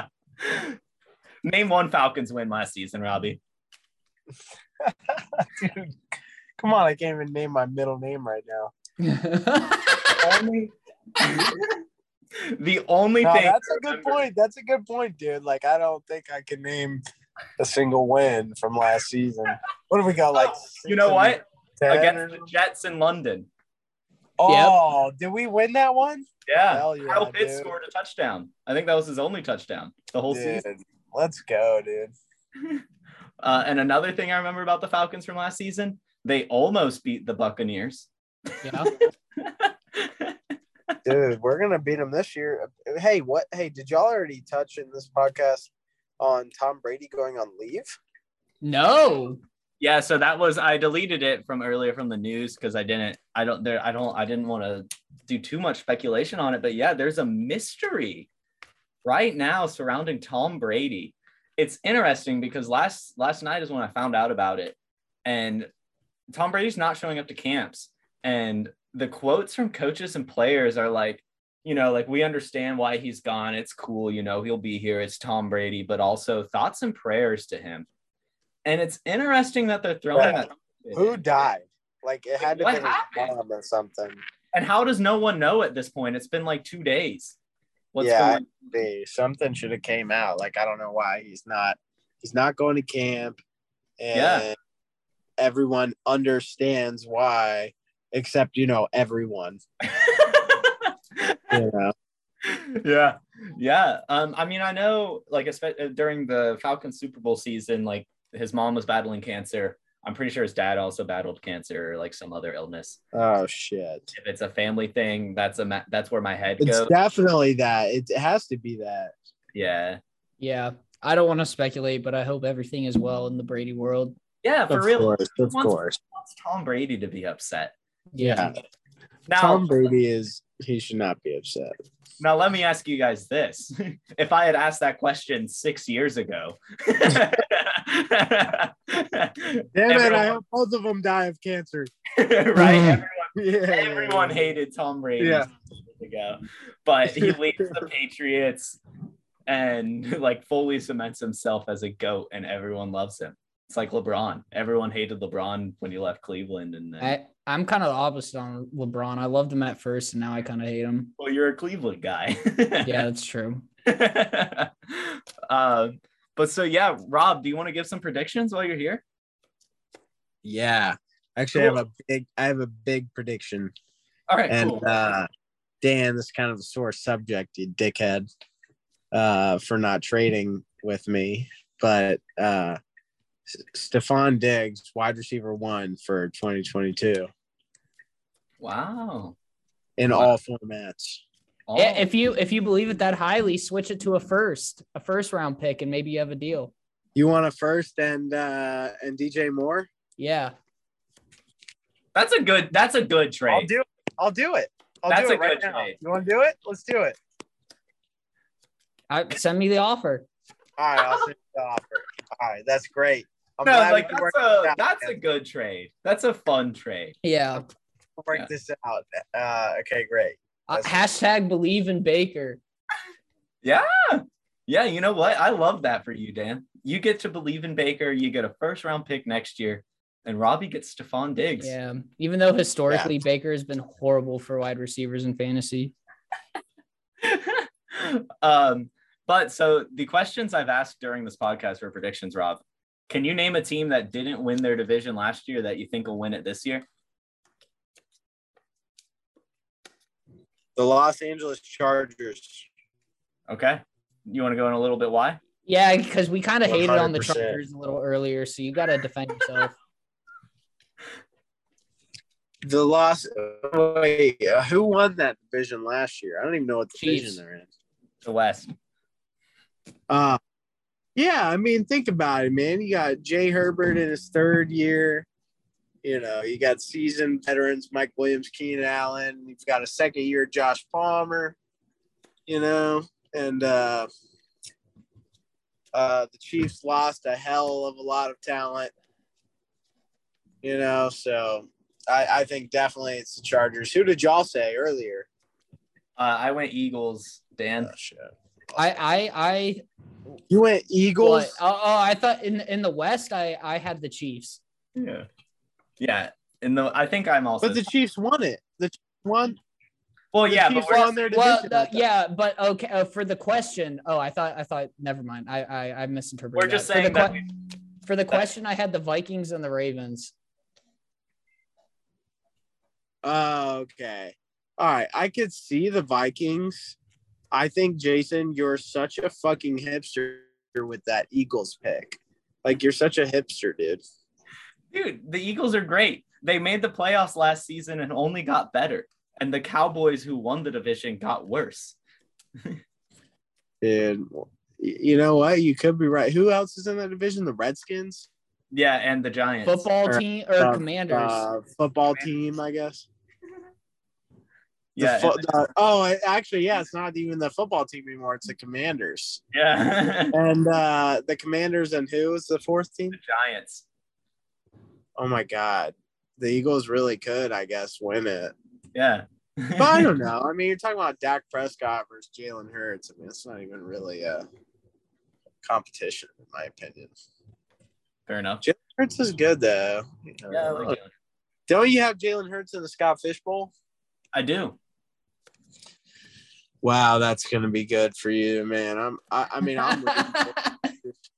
Speaker 1: Name one Falcons win last season, Robbie.
Speaker 5: Dude, come on. I can't even name my middle name right now. Only.
Speaker 1: The only
Speaker 5: No,
Speaker 1: thing
Speaker 5: that's a good point. That's a good point, dude. Like I don't think I can name a single win from last season. What do we got? Like
Speaker 1: You know what?
Speaker 5: 10
Speaker 1: Against the Jets in London.
Speaker 5: Oh, did we win that one?
Speaker 1: Yeah.
Speaker 5: Hell yeah,
Speaker 1: Kyle Pitts
Speaker 5: dude.
Speaker 1: scored a touchdown. I think that was his only touchdown the whole
Speaker 5: Dude,
Speaker 1: season.
Speaker 5: Let's go, dude.
Speaker 1: Uh, and another thing I remember about the Falcons from last season, they almost beat the Buccaneers.
Speaker 2: yeah.
Speaker 5: Dude, we're gonna beat them this year. Hey, what? Hey, did y'all already touch in this podcast on Tom Brady going on leave?
Speaker 2: No.
Speaker 1: yeah, so that was I deleted it from earlier from the news because I didn't I don't there I don't I didn't want to do too much speculation on it, but yeah, there's a mystery right now surrounding Tom Brady. It's interesting because last last night is when I found out about it, and Tom Brady's not showing up to camps, and the quotes from coaches and players are like, you know, like we understand why he's gone. It's cool, you know, he'll be here. It's Tom Brady, but also thoughts and prayers to him. And it's interesting that they're throwing
Speaker 5: Yeah.
Speaker 1: that.
Speaker 5: Who died? Like it had to
Speaker 1: What
Speaker 5: be his
Speaker 1: happened?
Speaker 5: mom or something.
Speaker 1: And how does no one know at this point? It's been like two days. What's
Speaker 5: Yeah.
Speaker 1: going
Speaker 5: Be something should have came out. Like I don't know why he's not. He's not going to camp, and
Speaker 1: Yeah.
Speaker 5: everyone understands why, except you know everyone. You know.
Speaker 1: yeah yeah um i mean i know like especially during the falcons super bowl season like his mom was battling cancer i'm pretty sure his dad also battled cancer or like some other illness
Speaker 5: Oh shit!
Speaker 1: if it's a family thing that's a ma- that's where my head
Speaker 5: It's
Speaker 1: goes
Speaker 5: definitely that. It has to be that.
Speaker 1: yeah
Speaker 2: Yeah. I don't want to speculate, but I hope everything is well in the Brady world.
Speaker 1: yeah for
Speaker 5: of
Speaker 1: real
Speaker 5: course, of
Speaker 1: Once-
Speaker 5: course.
Speaker 1: wants tom brady to be upset
Speaker 5: Yeah.
Speaker 1: now
Speaker 5: Tom Brady is. He should not be upset.
Speaker 1: now let me ask you guys this if i had asked that question six years ago
Speaker 5: Damn it! I hope both of them die of cancer.
Speaker 1: right everyone
Speaker 5: Yeah.
Speaker 1: everyone hated Tom Brady
Speaker 5: Yeah.
Speaker 1: years ago, but he leads the Patriots and like fully cements himself as a goat, and everyone loves him. It's like LeBron. Everyone hated LeBron when he left Cleveland, and then
Speaker 2: I, I'm kind of the opposite on LeBron. I loved him at first, and now I kind of hate him.
Speaker 1: well, you're a Cleveland guy.
Speaker 2: Yeah, that's true.
Speaker 1: uh, but so yeah, Rob, do you want to give some predictions while you're here?
Speaker 5: Yeah. Actually, I have a big. I have a big prediction.
Speaker 1: All right,
Speaker 5: and
Speaker 1: cool.
Speaker 5: uh Dan, this is kind of a sore subject, you dickhead, uh, for not trading with me. But uh S- Stefon Diggs, wide receiver one for 2022
Speaker 1: wow.
Speaker 5: in
Speaker 1: Wow.
Speaker 5: all formats.
Speaker 1: Oh,
Speaker 2: Yeah, if you if you believe it that highly, switch it to a first, a first round pick, and maybe you have a deal.
Speaker 5: You want a first and uh and DJ Moore?
Speaker 2: Yeah,
Speaker 1: that's a good. That's a good trade.
Speaker 5: I'll do it. I'll do it. I'll
Speaker 1: That's
Speaker 5: do
Speaker 1: a
Speaker 5: it right
Speaker 1: good
Speaker 5: now.
Speaker 1: trade.
Speaker 5: You want to do it? Let's do it.
Speaker 2: I, send me the offer.
Speaker 5: All right, I'll send you the offer. All right, that's great. I'm
Speaker 1: no, like that's a that's a good trade. That's a fun trade.
Speaker 2: Yeah,
Speaker 5: We'll work
Speaker 1: yeah.
Speaker 5: this out. Uh, okay, great.
Speaker 2: uh,
Speaker 5: That's-
Speaker 2: hashtag believe in Baker.
Speaker 1: Yeah. Yeah, you know what? I love that for you, Dan. You get to believe in Baker. You get a first round pick next year, and Robbie gets Stefon Diggs.
Speaker 2: Yeah, even though historically Baker has been horrible for wide receivers in fantasy.
Speaker 1: um, but so the questions I've asked during this podcast were predictions, Rob. Can you name a team that didn't win their division last year that you think will win it this year?
Speaker 5: The Los Angeles Chargers.
Speaker 1: Okay. You want to go in a little bit why?
Speaker 2: Yeah, because we kind of hated on the Chargers a little earlier, so you got to defend yourself.
Speaker 5: The Los. Wait, uh, who won that division last year? I don't even know what division
Speaker 2: Chiefs.
Speaker 5: they're in.
Speaker 1: The West.
Speaker 5: Uh, yeah, I mean, think about it, man. You got Jay Herbert in his third year. You know, you got seasoned veterans Mike Williams, Keenan Allen. You've got a second year Josh Palmer. You know, and uh, uh, the Chiefs lost a hell of a lot of talent. You know, so I, I think definitely it's the Chargers. Who did y'all say earlier?
Speaker 1: Uh, I went Eagles, Dan.
Speaker 5: Oh.
Speaker 2: I, I, I,
Speaker 5: You went Eagles.
Speaker 2: what? Oh, oh, I thought in in the West, I, I had the Chiefs.
Speaker 1: Yeah. Yeah. In the I think I'm also
Speaker 5: But the Chiefs won it. The Chiefs won.
Speaker 1: well,
Speaker 5: the
Speaker 1: yeah, but
Speaker 5: Chiefs
Speaker 1: we're
Speaker 5: won their
Speaker 2: Well,
Speaker 5: division.
Speaker 2: yeah, but okay. Uh, for the question, oh, I thought, I thought, never mind. I, I, I misinterpreted.
Speaker 1: we're just
Speaker 2: that. For
Speaker 1: saying
Speaker 2: the
Speaker 1: that
Speaker 2: que-
Speaker 1: we,
Speaker 2: for the question, I had the Vikings and the Ravens.
Speaker 5: Oh, okay. All right. I could see the Vikings. I think Jason, you're such a fucking hipster with that Eagles pick. Like you're such a hipster, dude.
Speaker 1: dude, the Eagles are great. They made the playoffs last season and only got better. And the Cowboys who won the division got worse.
Speaker 5: Dude, y- you know what? You could be right. Who else is in that division? The Redskins,
Speaker 1: Yeah, and the Giants.
Speaker 2: Football team or
Speaker 5: Uh,
Speaker 2: Commanders.
Speaker 5: uh, football team, I guess. The
Speaker 1: Yeah,
Speaker 5: fo- the- oh, actually, yeah, it's not even the football team anymore. It's the Commanders.
Speaker 1: yeah.
Speaker 5: And uh the Commanders and who is the fourth team?
Speaker 1: the Giants.
Speaker 5: Oh my God, the Eagles really could, I guess, win it.
Speaker 1: Yeah.
Speaker 5: But I don't know. I mean, you're talking about Dak Prescott versus Jalen Hurts. I mean, it's not even really a competition, in my opinion.
Speaker 1: Fair enough.
Speaker 5: Jalen Hurts is good though.
Speaker 1: Yeah, like.
Speaker 5: Don't you have Jalen Hurts in the Scott Fish Bowl?
Speaker 1: I do.
Speaker 5: Wow, that's gonna be good for you, man. I'm. I, I mean, I'm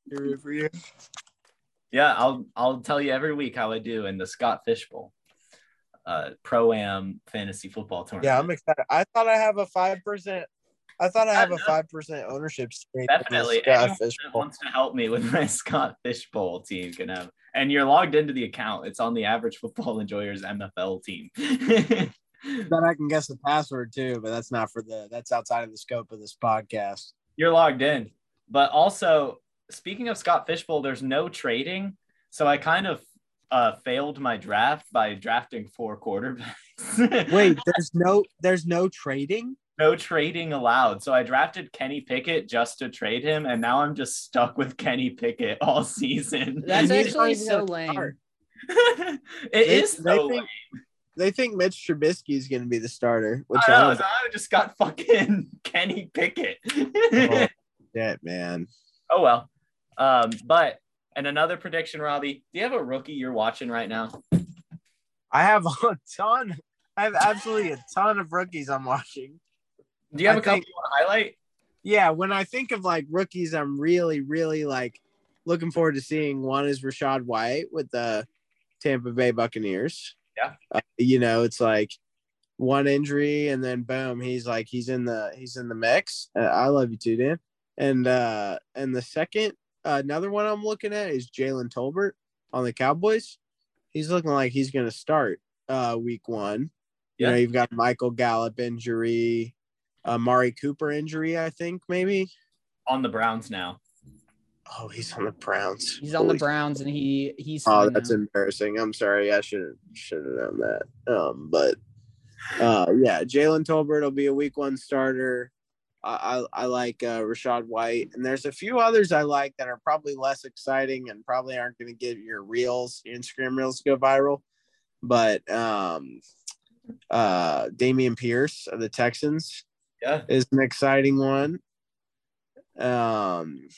Speaker 5: rooting for you.
Speaker 1: Yeah, I'll I'll tell you every week how I do in the Scott Fish Bowl, uh, pro am fantasy football tournament.
Speaker 5: Yeah, I'm excited. I thought I have a five percent. I thought I have a five percent ownership stake.
Speaker 1: definitely.
Speaker 5: Scott
Speaker 1: Anyone
Speaker 5: Fish
Speaker 1: that
Speaker 5: Bowl.
Speaker 1: wants to help me with my Scott Fishbowl team can have, and you're logged into the account. It's on the Average Football Enjoyers MFL team.
Speaker 5: Then I can guess the password too, but that's not for the. That's outside of the scope of this podcast.
Speaker 1: you're logged in. But also, speaking of Scott Fishbowl, there's no trading. So I kind of uh, failed my draft by drafting four quarterbacks.
Speaker 5: Wait, there's no, there's no trading.
Speaker 1: no trading allowed. So I drafted Kenny Pickett just to trade him, and now I'm just stuck with Kenny Pickett all season.
Speaker 2: That's actually so lame.
Speaker 5: start.
Speaker 1: it
Speaker 5: They-
Speaker 1: is
Speaker 5: they
Speaker 1: so
Speaker 5: think-
Speaker 1: lame.
Speaker 5: They think Mitch Trubisky is going to be the starter, which
Speaker 1: I
Speaker 5: I
Speaker 1: know. So I just got fucking Kenny Pickett.
Speaker 5: Oh. get, man.
Speaker 1: oh well. Um, but and another prediction, Robbie. Do you have a rookie you're watching right now?
Speaker 5: I have a ton. I have absolutely a ton of rookies I'm watching.
Speaker 1: Do you have
Speaker 5: I
Speaker 1: a couple
Speaker 5: think-
Speaker 1: you want to highlight?
Speaker 5: Yeah, when I think of like rookies, I'm really, really like looking forward to seeing. One is Rachaad White with the Tampa Bay Buccaneers.
Speaker 1: Yeah.
Speaker 5: Uh, you know, it's like one injury and then boom, he's like he's in the he's in the mix. Uh, I love you too, Dan. And uh and the second uh, another one I'm looking at is Jalen Tolbert on the Cowboys. He's looking like he's going to start uh week one. You
Speaker 1: Yeah.
Speaker 5: know, you've got Michael Gallup injury, uh, Mari Cooper injury, I think maybe.
Speaker 1: On the Browns now.
Speaker 5: Oh, he's on the Browns.
Speaker 2: He's on the
Speaker 5: Holy-
Speaker 2: Browns and he he's
Speaker 5: Oh, that's
Speaker 2: now.
Speaker 5: embarrassing. I'm sorry. I should should have known that. Um, but uh, yeah, Jalen Tolbert will be a week one starter. I I, I like uh, Rachaad White, and there's a few others I like that are probably less exciting and probably aren't going to get your reels, your Instagram reels to go viral. But um, uh, Dameon Pierce of the Texans
Speaker 1: Yeah.
Speaker 5: is an exciting one. Um,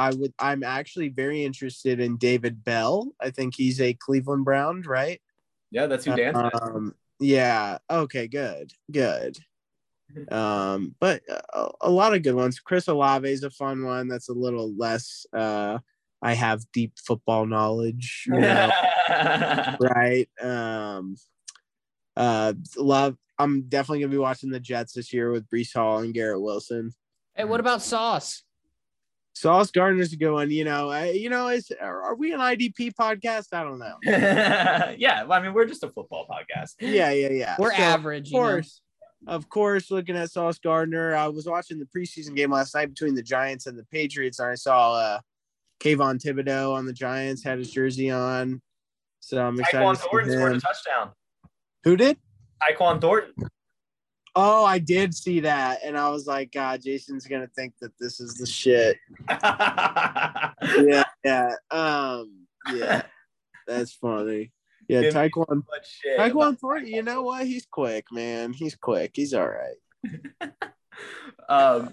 Speaker 5: I would. I'm actually very interested in David Bell. I think he's a Cleveland Brown, right?
Speaker 1: Yeah, that's who Dan.
Speaker 5: Um, yeah. Okay. Good. Good. Um, but a, a lot of good ones. Chris Olave is a fun one. That's a little less. Uh, I have deep football knowledge. You know, right? Um, uh, love. I'm definitely gonna be watching the Jets this year with Breece Hall and Garrett Wilson.
Speaker 2: Hey, what about Sauce?
Speaker 5: Sauce Gardner's a good one. You know, I, you know, is are, are we an IDP podcast? I don't know.
Speaker 1: yeah, well, I mean, we're just a football podcast.
Speaker 5: Yeah, yeah, yeah.
Speaker 2: We're
Speaker 5: So,
Speaker 2: average.
Speaker 5: Of
Speaker 2: you know?
Speaker 5: course, of course. Looking at Sauce Gardner, I was watching the preseason game last night between the Giants and the Patriots, and I saw uh, Kayvon Thibodeaux on the Giants had his jersey on. So I'm excited.
Speaker 1: Tyquan
Speaker 5: to see
Speaker 1: Thornton scored a touchdown.
Speaker 5: Who did?
Speaker 1: Tyquan Thornton.
Speaker 5: Oh, I did see that, and I was like, God, Jason's gonna think that this is the shit. Yeah, yeah, um, yeah. That's funny. Yeah,
Speaker 1: Give Tyquan.
Speaker 5: Tyquan Thornton. You know what? He's quick, man. He's quick. He's all right.
Speaker 1: Um,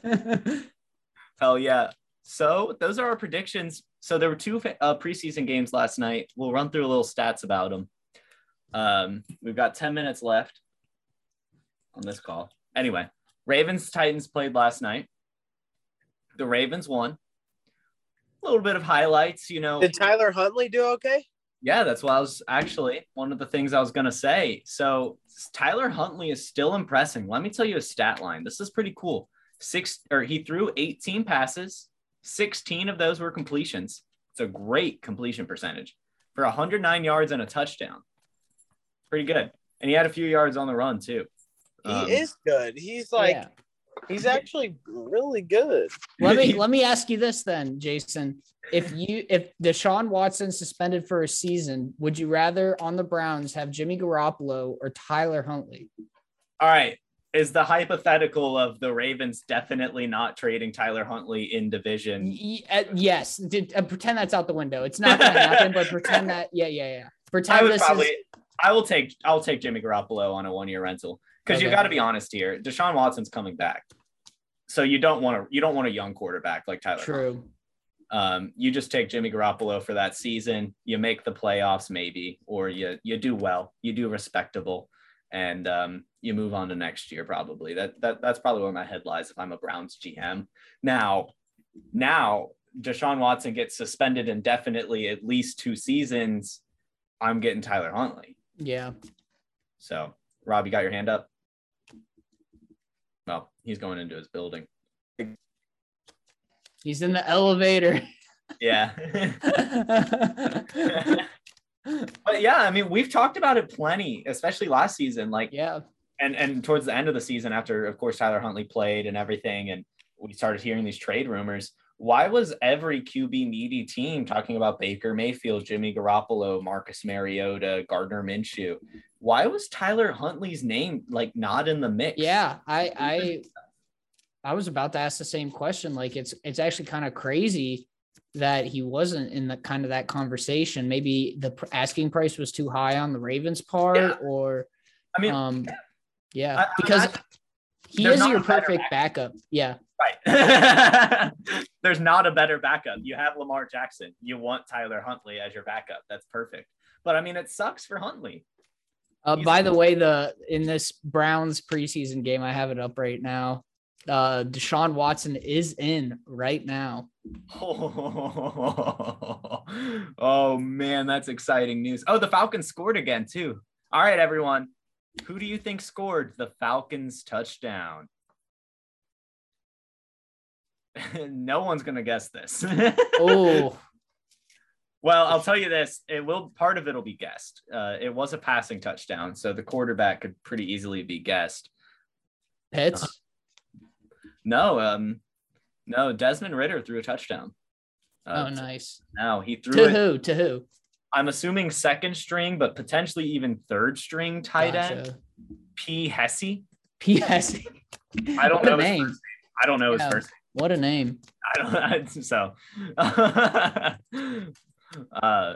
Speaker 1: hell yeah. So those are our predictions. So there were two uh, preseason games last night. We'll run through a little stats about them. Um, we've got 10 minutes left on this call. Anyway, Ravens Titans played last night. The Ravens won. A little bit of highlights, you know.
Speaker 5: Did Tyler Huntley do okay?
Speaker 1: Yeah, that's what I was actually one of the things I was going to say. So Tyler Huntley is still impressing. Let me tell you a stat line. This is pretty cool. Six or he threw 18 passes, 16 of those were completions. It's a great completion percentage for 109 yards and a touchdown. Pretty good. And he had a few yards on the run too.
Speaker 5: He
Speaker 1: Um,
Speaker 5: is good. He's like
Speaker 2: Yeah.
Speaker 5: he's actually really good.
Speaker 2: Let me let me ask you this then, Jason. If you if Deshaun Watson suspended for a season, would you rather on the Browns have Jimmy Garoppolo or Tyler Huntley?
Speaker 1: All right. is the hypothetical of the Ravens definitely not trading Tyler Huntley in division.
Speaker 2: Y- uh, yes, Did, uh, pretend that's out the window. It's not going to happen, but pretend that. Yeah, yeah, yeah. Pretend
Speaker 1: I would
Speaker 2: this
Speaker 1: probably
Speaker 2: is.
Speaker 1: I will take I'll take Jimmy Garoppolo on a one year rental because you
Speaker 2: Okay.
Speaker 1: got to be honest here. Deshaun Watson's coming back, so you don't want to you don't want a young quarterback like Tyler.
Speaker 2: True.
Speaker 1: Um, you just take Jimmy Garoppolo for that season. You make the playoffs maybe, or you you do well, you do respectable, and um, you move on to next year probably. That that that's probably where my head lies if I'm a Browns GM. Now, now Deshaun Watson gets suspended indefinitely at least two seasons. I'm getting Tyler Huntley.
Speaker 2: Yeah.
Speaker 1: So, Rob, you got your hand up? Well, he's going into his building.
Speaker 2: He's in the elevator.
Speaker 1: Yeah. but yeah, I mean, we've talked about it plenty, especially last season. Like,
Speaker 2: yeah.
Speaker 1: and and towards the end of the season, after of course Tyler Huntley played and everything, and we started hearing these trade rumors. Why was every QB needy team talking about Baker Mayfield, Jimmy Garoppolo, Marcus Mariota, Gardner Minshew? Why was Tyler Huntley's name like not in the mix?
Speaker 2: Yeah. I, I, I was about to ask the same question. Like it's, it's actually kind of crazy that he wasn't in the kind of that conversation. Maybe the asking price was too high on the Ravens part
Speaker 1: Yeah.
Speaker 2: or,
Speaker 1: I mean,
Speaker 2: um, yeah,
Speaker 1: I-
Speaker 2: because
Speaker 1: I-
Speaker 2: he is your perfect backup. Yeah.
Speaker 1: Right. There's not a better backup. You have Lamar Jackson. You want Tyler Huntley as your backup. That's perfect. But I mean, it sucks for Huntley.
Speaker 2: Uh, by the way, the in this Browns preseason game, I have it up right now. Uh, Deshaun Watson is in right now.
Speaker 1: Oh, man, that's exciting news. Oh, the Falcons scored again, too. All right, everyone. Who do you think scored the Falcons touchdown? no one's going to guess this.
Speaker 2: Oh,
Speaker 1: Well, I'll tell you this: it will part of it'll be guessed. Uh, it was a passing touchdown, so the quarterback could pretty easily be guessed.
Speaker 2: Pitts.
Speaker 1: No, um, no, Desmond Ridder threw a touchdown. Uh,
Speaker 2: oh, nice.
Speaker 1: Now he threw
Speaker 2: To
Speaker 1: it.
Speaker 2: who? To who?
Speaker 1: I'm assuming second string, but potentially even third string tight end.
Speaker 2: Gotcha.
Speaker 1: P. Hesse. I don't
Speaker 2: what
Speaker 1: know his
Speaker 2: name.
Speaker 1: first I don't know his
Speaker 2: Yeah.
Speaker 1: first.
Speaker 2: What a name.
Speaker 1: I don't so. uh,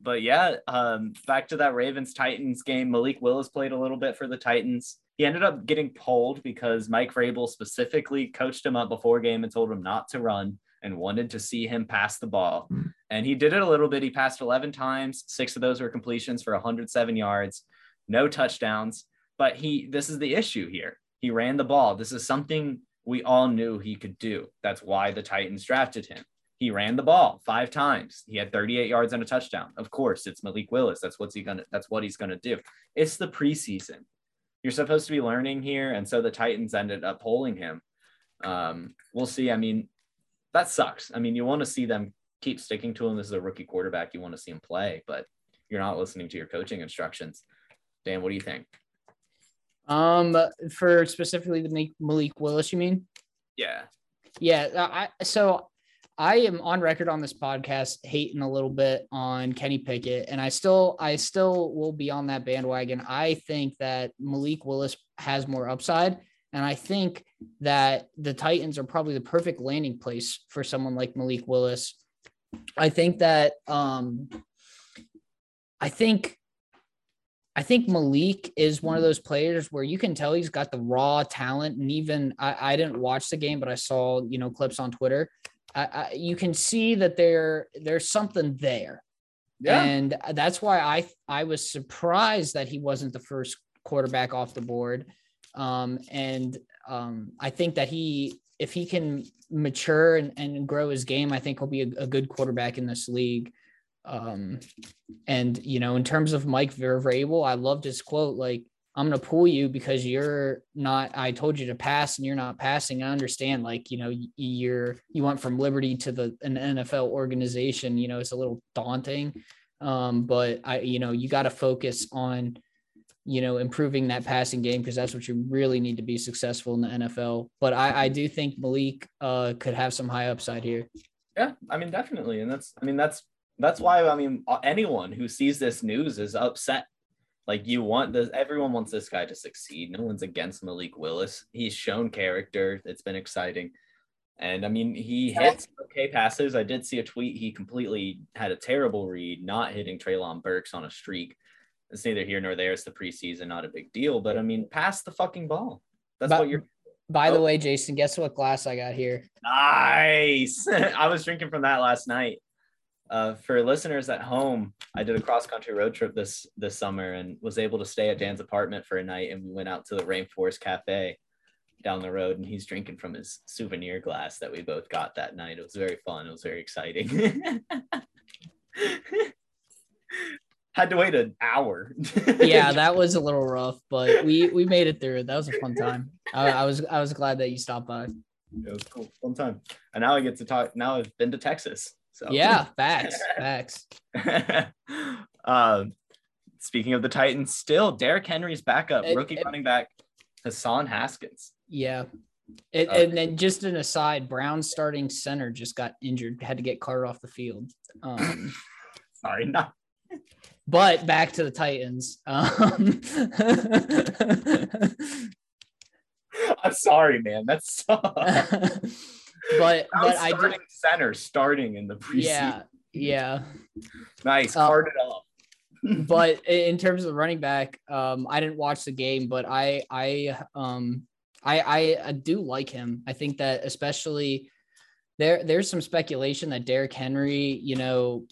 Speaker 1: but yeah, um, back to that Ravens Titans game. Malik Willis played a little bit for the Titans. He ended up getting pulled because Mike Vrabel specifically coached him up before game and told him not to run and wanted to see him pass the ball. And he did it a little bit. He passed 11 times. Six of those were completions for 107 yards, no touchdowns. But he, this is the issue here. He ran the ball. This is something we all knew he could do. That's why the Titans drafted him. He ran the ball five times. He had 38 yards and a touchdown. Of course, it's Malik Willis. That's what's he gonna. That's what he's gonna do. It's the preseason. You're supposed to be learning here, and so the Titans ended up pulling him. Um, we'll see. I mean, that sucks. I mean, you want to see them keep sticking to him. This is a rookie quarterback. You want to see him play, but you're not listening to your coaching instructions. Dan, what do you think?
Speaker 2: Um, for specifically the Malik- Malik Willis, you mean?
Speaker 1: Yeah.
Speaker 2: Yeah. I so I am on record on this podcast hating a little bit on Kenny Pickett, and I still I still will be on that bandwagon. I think that Malik Willis has more upside, and I think that the Titans are probably the perfect landing place for someone like Malik Willis. I think that um I think I think Malik is one of those players where you can tell he's got the raw talent, and even I, I didn't watch the game, but I saw you know clips on Twitter. I, I, you can see that there there's something there, and that's why I I was surprised that he wasn't the first quarterback off the board. Um, and um, I think that he if he can mature and, and grow his game, I think he'll be a, a good quarterback in this league. Um, and you know, in terms of Mike Vrabel, I loved his quote, like, I'm gonna pull you because you're not, I told you to pass and you're not passing. I understand, like, you know, you're you went from Liberty to the an NFL organization, you know, it's a little daunting. Um, but I, you know, you got to focus on, you know, improving that passing game because that's what you really need to be successful in the NFL. But I, I do think Malik uh could have some high upside here.
Speaker 1: Yeah, I mean, definitely, and that's, I mean, that's that's why I mean, anyone who sees this news is upset. Like you want this, everyone wants this guy to succeed. No one's against Malik Willis. He's shown character. It's been exciting. And I mean, he hits okay passes. I did see a tweet. He completely had a terrible read, not hitting Treylon Burks on a streak. It's neither here nor there. It's the preseason, not a big deal. But I mean, pass the fucking ball. That's
Speaker 2: But-
Speaker 1: what you're.
Speaker 2: By the
Speaker 1: Oh.
Speaker 2: way, Jason, guess what glass I got here?
Speaker 1: Nice. I was drinking from that last night. Uh, for listeners at home, I did a cross country road trip this this summer and was able to stay at Dan's apartment for a night. And we went out to the Rainforest Cafe down the road, and he's drinking from his souvenir glass that we both got that night. It was very fun. It was very exciting. Had to wait an hour.
Speaker 2: Yeah, that was a little rough, but we we made it through. That was a fun time. I, I was I was glad that you stopped by.
Speaker 1: it was cool, fun time. And now I get to talk. Now I've been to Texas. So
Speaker 2: Yeah, facts, facts.
Speaker 1: um, speaking of the Titans, still Derrick Henry's backup,
Speaker 2: It-
Speaker 1: rookie
Speaker 2: it-
Speaker 1: running back Hassan Haskins.
Speaker 2: Yeah. It,
Speaker 1: Uh,
Speaker 2: and then just an aside, Brown's starting center just got injured, had to get carted off the field. Um,
Speaker 1: Sorry, not
Speaker 2: but back to the Titans. Um,
Speaker 1: I'm sorry, man. That's but
Speaker 2: but I
Speaker 1: starting
Speaker 2: did,
Speaker 1: center starting in the preseason.
Speaker 2: yeah, yeah.
Speaker 1: Nice, card it off.
Speaker 2: but in terms of running back, um, I didn't watch the game, but I I um I I, I do like him. I think that especially there there's some speculation that Derrick Henry, you know,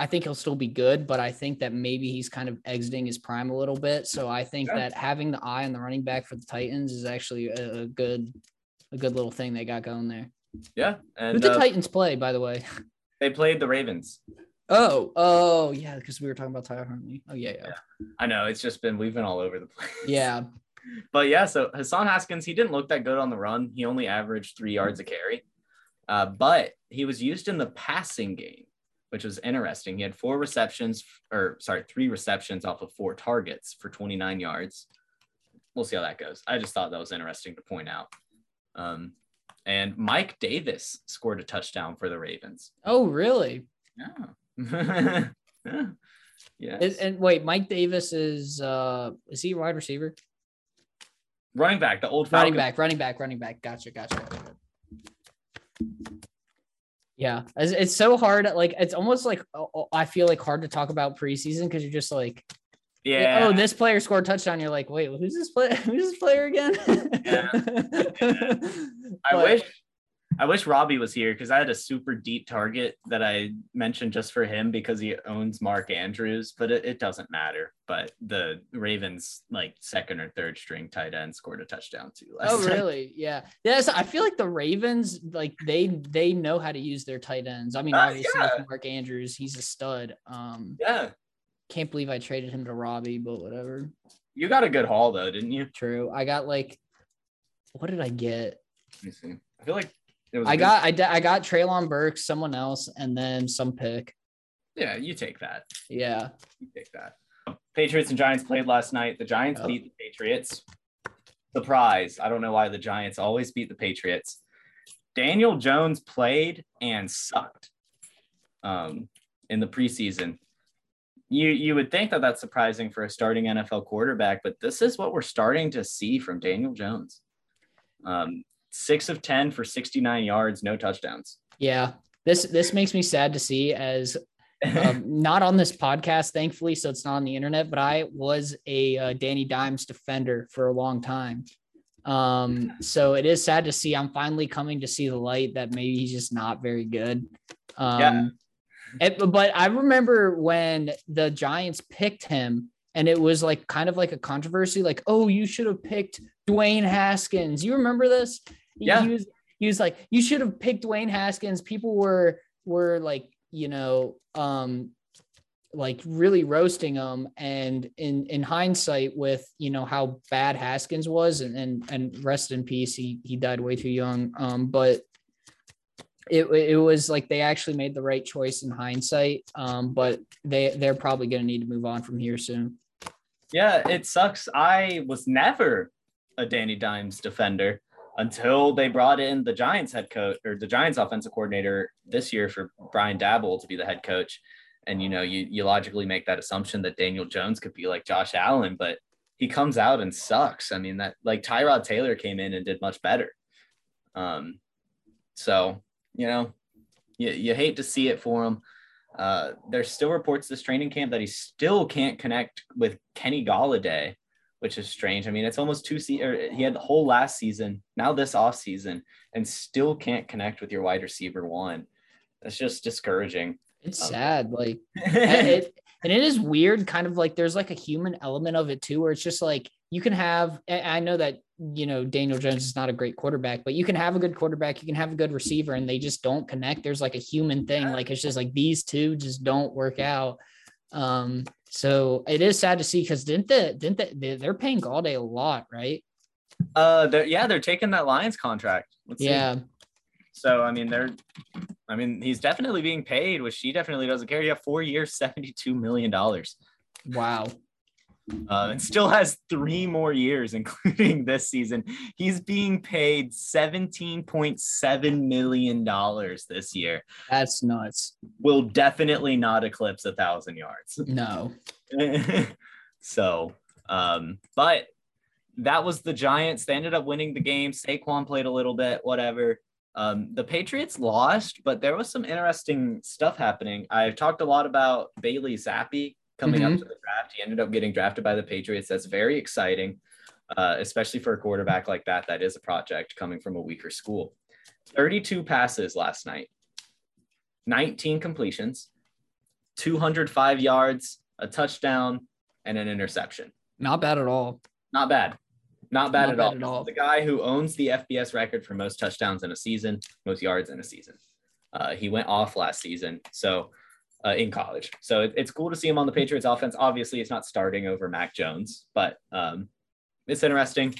Speaker 2: I think he'll still be good, but I think that maybe he's kind of exiting his prime a little bit. So I think
Speaker 1: Yeah.
Speaker 2: that having the eye on the running back for the Titans is actually a, a good a good little thing they got going there.
Speaker 1: Yeah,
Speaker 2: Who
Speaker 1: and
Speaker 2: the
Speaker 1: uh,
Speaker 2: Titans play, by the way?
Speaker 1: they played the Ravens.
Speaker 2: Oh, oh yeah, because we were talking about Tyler Huntley. Oh yeah, yeah,
Speaker 1: I know it's just been we've been all over the place.
Speaker 2: yeah.
Speaker 1: But yeah, so Hassan Haskins, he didn't look that good on the run. He only averaged three yards a carry, uh, but he was used in the passing game, which was interesting. He had four receptions, or sorry, three receptions off of four targets for 29 yards. We'll see how that goes. I just thought that was interesting to point out. Um, and Mike Davis scored a touchdown for the Ravens.
Speaker 2: Oh really?
Speaker 1: Yeah. yeah.
Speaker 2: And, and wait, Mike Davis is uh is he a wide receiver?
Speaker 1: running back, the old
Speaker 2: Running back, running back, running back. Gotcha, gotcha. gotcha. Yeah, it's, it's so hard. Like it's almost like oh, oh, I feel like hard to talk about preseason because you're just like,
Speaker 1: Yeah.
Speaker 2: oh, this player scored a touchdown. You're like, wait, who's this player? Who's this player again?
Speaker 1: Yeah. I
Speaker 2: But-
Speaker 1: wish I wish Robbie was here because I had a super deep target that I mentioned just for him because he owns Mark Andrews, but it, it doesn't matter. But the Ravens like second or third string tight end scored a touchdown too. last
Speaker 2: Oh really? Yeah. Yes, I feel like the Ravens like they they know how to use their tight ends. I mean,
Speaker 1: Uh,
Speaker 2: obviously
Speaker 1: yeah.
Speaker 2: Mark Andrews, he's a stud. Um,
Speaker 1: Yeah.
Speaker 2: Can't believe I traded him to Robbie, but whatever.
Speaker 1: You got a good haul though, didn't you?
Speaker 2: True. I got like, what did I get?
Speaker 1: Let me see. I feel like it was
Speaker 2: I
Speaker 1: good-
Speaker 2: got I, I got Treylon Burks, someone else, and then some pick.
Speaker 1: yeah, you take that.
Speaker 2: Yeah.
Speaker 1: You take that. Patriots and Giants played last night. The Giants
Speaker 2: Oh.
Speaker 1: beat the Patriots. Surprise. I don't know why the Giants always beat the Patriots. Daniel Jones played and sucked um, in the preseason. You you would think that that's surprising for a starting NFL quarterback, but this is what we're starting to see from Daniel Jones. Um, six of ten for sixty nine yards, no touchdowns.
Speaker 2: Yeah. This this makes me sad to see as um, not on this podcast, thankfully, so it's not on the internet. But I was a uh, Danny Dimes defender for a long time, um, so it is sad to see. I'm finally coming to see the light that maybe he's just not very good. Um,
Speaker 1: Yeah.
Speaker 2: It- but I remember when the Giants picked him, and it was like kind of like a controversy, like, "Oh, you should have picked Dwayne Haskins." You remember this? He-
Speaker 1: Yeah.
Speaker 2: He was he was like, "You should have picked Dwayne Haskins." People were were like, you know, um, like really roasting him. And in in hindsight, with you know how bad Haskins was, and and and rest in peace, he he died way too young. Um, but it it was like they actually made the right choice in hindsight. Um, but they they're probably going to need to move on from here soon.
Speaker 1: Yeah, it sucks. I was never a Danny Dimes defender until they brought in the Giants head coach or the Giants offensive coordinator this year for Brian Daboll to be the head coach. and you know you you logically make that assumption that Daniel Jones could be like Josh Allen, but he comes out and sucks. I mean that like Tyrod Taylor came in and did much better. Um, so you know, you you hate to see it for him. Uh, there's still reports this training camp that he still can't connect with Kenny Golladay, which is strange. I mean, it's almost two se- he had the whole last season, now this off season, and still can't connect with your wide receiver one. That's just discouraging.
Speaker 2: It's
Speaker 1: Um,
Speaker 2: sad. Like and it, and it is weird, kind of like there's like a human element of it too, where it's just like you can have. I know that you know Daniel Jones is not a great quarterback, but you can have a good quarterback, you can have a good receiver, and they just don't connect. There's like a human thing, like it's just like these two just don't work out. Um, so it is sad to see because didn't the didn't the, they- they're paying Golladay a lot, right?
Speaker 1: Uh, they're, yeah, they're taking that Lions contract. Let's see.
Speaker 2: Yeah,
Speaker 1: So I mean, they're, I mean, he's definitely being paid, which she definitely doesn't care. Have four years, seventy-two million dollars.
Speaker 2: wow.
Speaker 1: Uh, and still has three more years, including this season. He's being paid seventeen point seven million dollars this year.
Speaker 2: That's nuts.
Speaker 1: Will definitely not eclipse a thousand yards.
Speaker 2: No.
Speaker 1: so, um, but that was the Giants. They ended up winning the game. Saquon played a little bit, whatever. Um, the Patriots lost, but there was some interesting stuff happening. I've talked a lot about Bailey Zappe coming up to the draft. He ended up getting drafted by the Patriots. That's very exciting, uh, especially for a quarterback like that. That is a project coming from a weaker school. 32 passes last night, 19 completions, 205 yards, a touchdown, and an interception.
Speaker 2: Not bad at all.
Speaker 1: Not bad. Not bad,
Speaker 2: Not
Speaker 1: at,
Speaker 2: bad
Speaker 1: all.
Speaker 2: at all.
Speaker 1: The guy who owns the FBS record for most touchdowns in a season, most yards in a season. Uh, he went off last season, so uh, in college. So it- it's cool to see him on the Patriots offense. Obviously, it's not starting over Mac Jones, but um, it's interesting.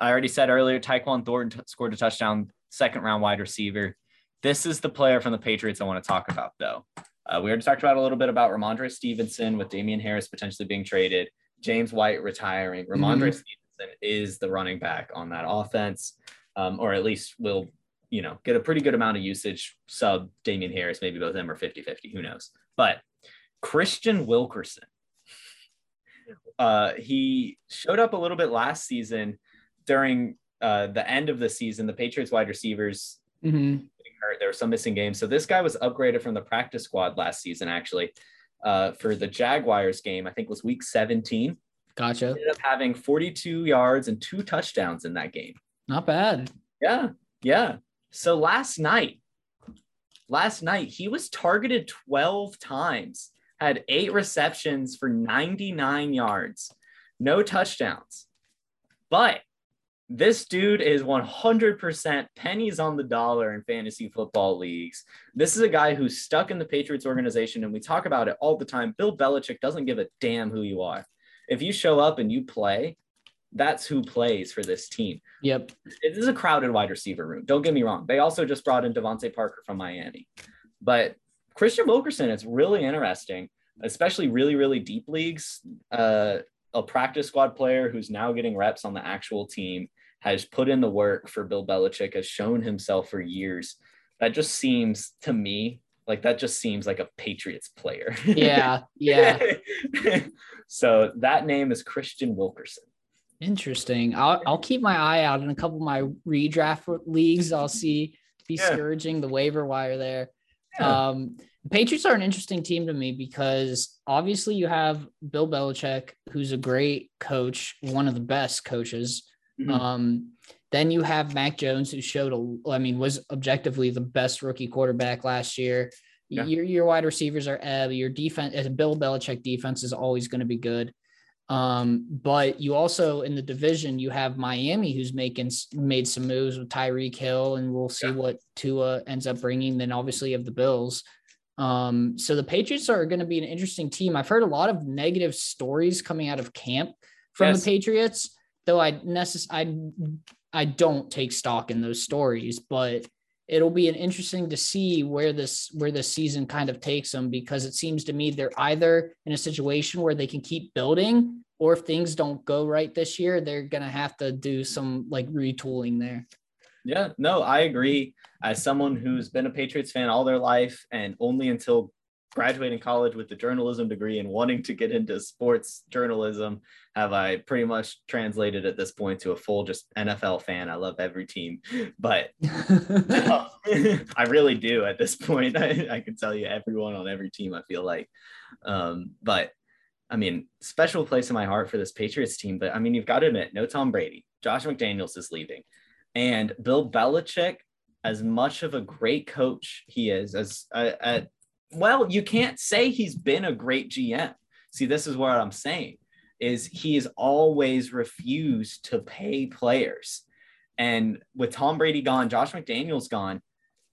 Speaker 1: I already said earlier, Tyquan Thornton t- scored a touchdown, second round wide receiver. This is the player from the Patriots I want to talk about, though. Uh, we already talked about a little bit about Rhamondre Stevenson with Damien Harris potentially being traded, James White retiring. Rhamondre Stevenson is the running back on that offense, um, or at least will, you know, get a pretty good amount of usage. Sub Damien Harris, maybe both of them are 50 50, who knows? But Kristian Wilkerson, uh, he showed up a little bit last season during uh, the end of the season. The Patriots wide receivers
Speaker 2: hmm
Speaker 1: hurt. There were some missing games. So this guy was upgraded from the practice squad last season, actually, uh, for the Jaguars game. I think it was week 17.
Speaker 2: Gotcha.
Speaker 1: Ended up having 42 yards and two touchdowns in that game.
Speaker 2: Not bad.
Speaker 1: Yeah, yeah. So last night, last night he was targeted 12 times, had eight receptions for 99 yards, no touchdowns. But this dude is 100% pennies on the dollar in fantasy football leagues. This is a guy who's stuck in the Patriots organization, and we talk about it all the time. Bill Belichick doesn't give a damn who you are. If you show up and you play, that's who plays for this team
Speaker 2: Yep.
Speaker 1: it is a crowded wide receiver room. Don't get me wrong. They also just brought in DeVante Parker from Miami. But Kristian Wilkerson is really interesting, especially really, really deep leagues. Uh, a practice squad player who's now getting reps on the actual team has put in the work for Bill Belichick, has shown himself for years. That just seems to me like that just seems like a Patriots player.
Speaker 2: Yeah. Yeah.
Speaker 1: so that name is Kristian Wilkerson.
Speaker 2: Interesting. I'll I'll keep my eye out in a couple of my redraft leagues. I'll see be
Speaker 1: Yeah.
Speaker 2: scourging the waiver wire there.
Speaker 1: Yeah.
Speaker 2: Um, the Patriots are an interesting team to me because obviously you have Bill Belichick, who's a great coach, one of the best coaches.
Speaker 1: Mhm.
Speaker 2: Um, then you have Mac Jones, who showed a, I mean, was objectively the best rookie quarterback last year.
Speaker 1: Yeah.
Speaker 2: Your your wide receivers are ebb. Your defense, as Bill Belichick defense, is always going to be good. Um, but you also in the division you have Miami, who's making made some moves with Tyreek Hill, and we'll see
Speaker 1: Yeah.
Speaker 2: what Tua ends up bringing. Then obviously you have the Bills. Um, so the Patriots are going to be an interesting team. I've heard a lot of negative stories coming out of camp from
Speaker 1: Yes.
Speaker 2: the Patriots, though I necess- I I don't take stock in those stories, but it'll be an interesting to see where this where this season kind of takes them because it seems to me they're either in a situation where they can keep building or if things don't go right this year, they're gonna have to do some like retooling there.
Speaker 1: Yeah, no, I agree. As someone who's been a Patriots fan all their life and only until graduating college with a journalism degree and wanting to get into sports journalism have I pretty much translated at this point to a full just NFL fan. I love every team, but I really do at this point. I, I can tell you everyone on every team, I feel like. Um, but I mean, special place in my heart for this Patriots team. But I mean, you've got to admit, no Tom Brady. Josh McDaniels is leaving. And Bill Belichick, as much of a great coach he is, as uh, uh, well, you can't say he's been a great GM. See, this is what I'm saying is he has always refused to pay players. And with Tom Brady gone, Josh McDaniels gone,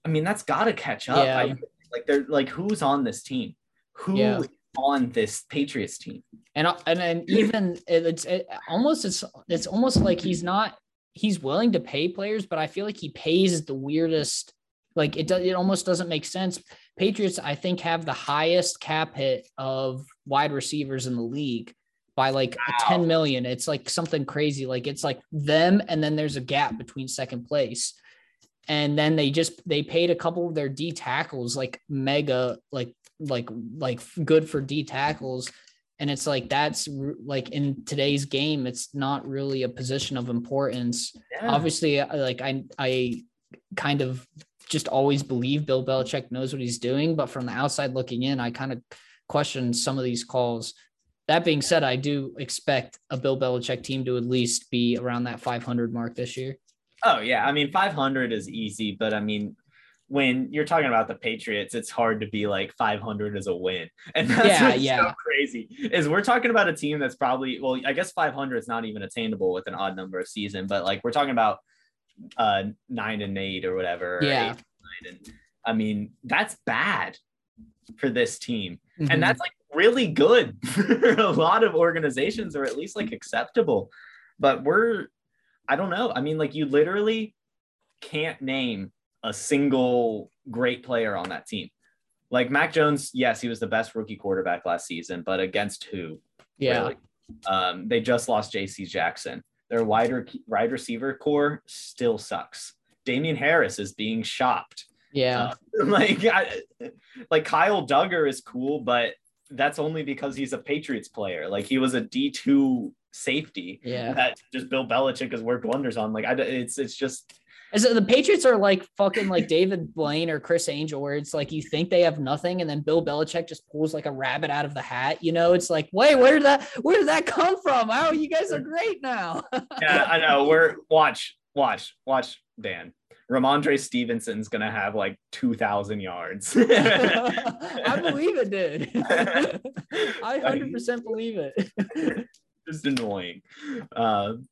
Speaker 1: I mean, that's got to catch up.
Speaker 2: Yeah.
Speaker 1: I, like they're like who's on this team? Who
Speaker 2: Yeah.
Speaker 1: is on this Patriots team?
Speaker 2: and uh, and and even it's it, almost it's it's almost like he's not he's willing to pay players, but I feel like he pays the weirdest. Like it does, it almost doesn't make sense. Patriots, I think, have the highest cap hit of wide receivers in the league by like
Speaker 1: Wow.
Speaker 2: 10 million. It's like something crazy. Like it's like them, and then there's a gap between second place. And then they just they paid a couple of their D tackles like mega like like like good for D tackles and it's like that's like in today's game it's not really a position of importance
Speaker 1: Yeah.
Speaker 2: obviously uh, like i i kind of just always believe bill belichick knows what he's doing but from the outside looking in i kind of question some of these calls that being said i do expect a bill belichick team to at least be around that 500 mark this year
Speaker 1: Oh yeah, I mean 500 is easy, but I mean when you're talking about the Patriots, it's hard to be like 500 is a win, and that's
Speaker 2: Yeah,
Speaker 1: what's so
Speaker 2: yeah.
Speaker 1: crazy. Is we're talking about a team that's probably well, I guess 500 is not even attainable with an odd number of season, but like we're talking about uh nine and eight or whatever.
Speaker 2: Yeah.
Speaker 1: eight and nine, and I mean that's bad for this team,
Speaker 2: Mhm.
Speaker 1: and that's like really good for a lot of organizations, or at least like acceptable. But we're, I don't know. I mean, like you literally can't name a single great player on that team. Like Mac Jones, yes, he was the best rookie quarterback last season, but against who?
Speaker 2: yeah
Speaker 1: really? Um, they just lost J.C. Jackson. Their wider wide receiver core still sucks. Damien Harris is being shopped.
Speaker 2: yeah
Speaker 1: Uh, like, I, like Kyle Dugger is cool, but that's only because he's a Patriots player. Like he was a D two safety
Speaker 2: yeah
Speaker 1: that just Bill Belichick has worked wonders on. Like I, it's it's just
Speaker 2: Is it the Patriots are like fucking like David Blaine or Criss Angel, where it's like you think they have nothing, and then Bill Belichick just pulls like a rabbit out of the hat. You know, it's like, wait, where did that where did that come from? Oh, you guys are great now.
Speaker 1: yeah, I know. We're watch, watch, watch, Dan. Rhamondre Stevenson's gonna have like two thousand yards.
Speaker 2: I believe it, dude. I hundred percent believe it.
Speaker 1: just annoying. Um,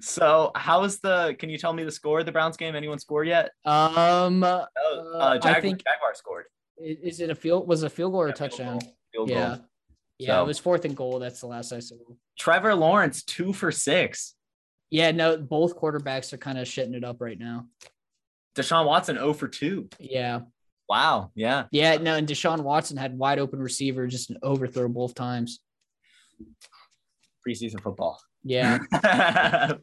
Speaker 1: so how's the? Can you tell me the score of the Browns game? Anyone score yet?
Speaker 2: Um,
Speaker 1: Oh,
Speaker 2: Uh,
Speaker 1: uh,
Speaker 2: I think-
Speaker 1: Jaguar scored.
Speaker 2: is it a field? Was it a field goal or a
Speaker 1: Yeah, field
Speaker 2: touchdown?
Speaker 1: goal, field
Speaker 2: Yeah,
Speaker 1: goal.
Speaker 2: yeah.
Speaker 1: So-
Speaker 2: It was fourth and goal. That's the last I saw.
Speaker 1: Trevor Lawrence two for six.
Speaker 2: Yeah, no, both quarterbacks are kind of shitting it up right now.
Speaker 1: Deshaun Watson 0 for 2.
Speaker 2: Yeah.
Speaker 1: Wow. Yeah.
Speaker 2: Yeah, no, and Deshaun Watson had wide open receiver, just an overthrow both times.
Speaker 1: Preseason football.
Speaker 2: Yeah.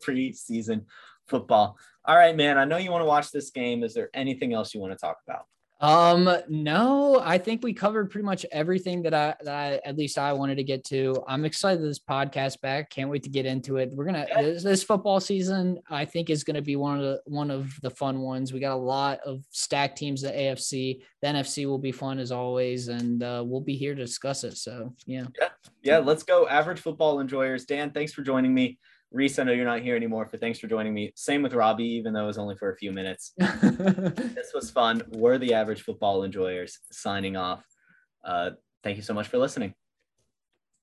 Speaker 1: Preseason football. All right, man. I know you want to watch this game. Is there anything else you want to talk about?
Speaker 2: Um, no, I think we covered pretty much everything that I that I at least I wanted to get to. I'm excited this podcast back. Can't wait to get into it. We're gonna this, this football season, I think is gonna be one of the one of the fun ones. We got a lot of stacked teams The AFC. The NFC will be fun as always, and uh, we'll be here to discuss it. So yeah, yeah.
Speaker 1: Yeah, let's go. Average football enjoyers. Dan, thanks for joining me. Reese, I know you're not here anymore, but thanks for joining me. Same with Robbie, even though it was only for a few minutes. This was fun. We're the average football enjoyers signing off. Uh, thank you so much for listening.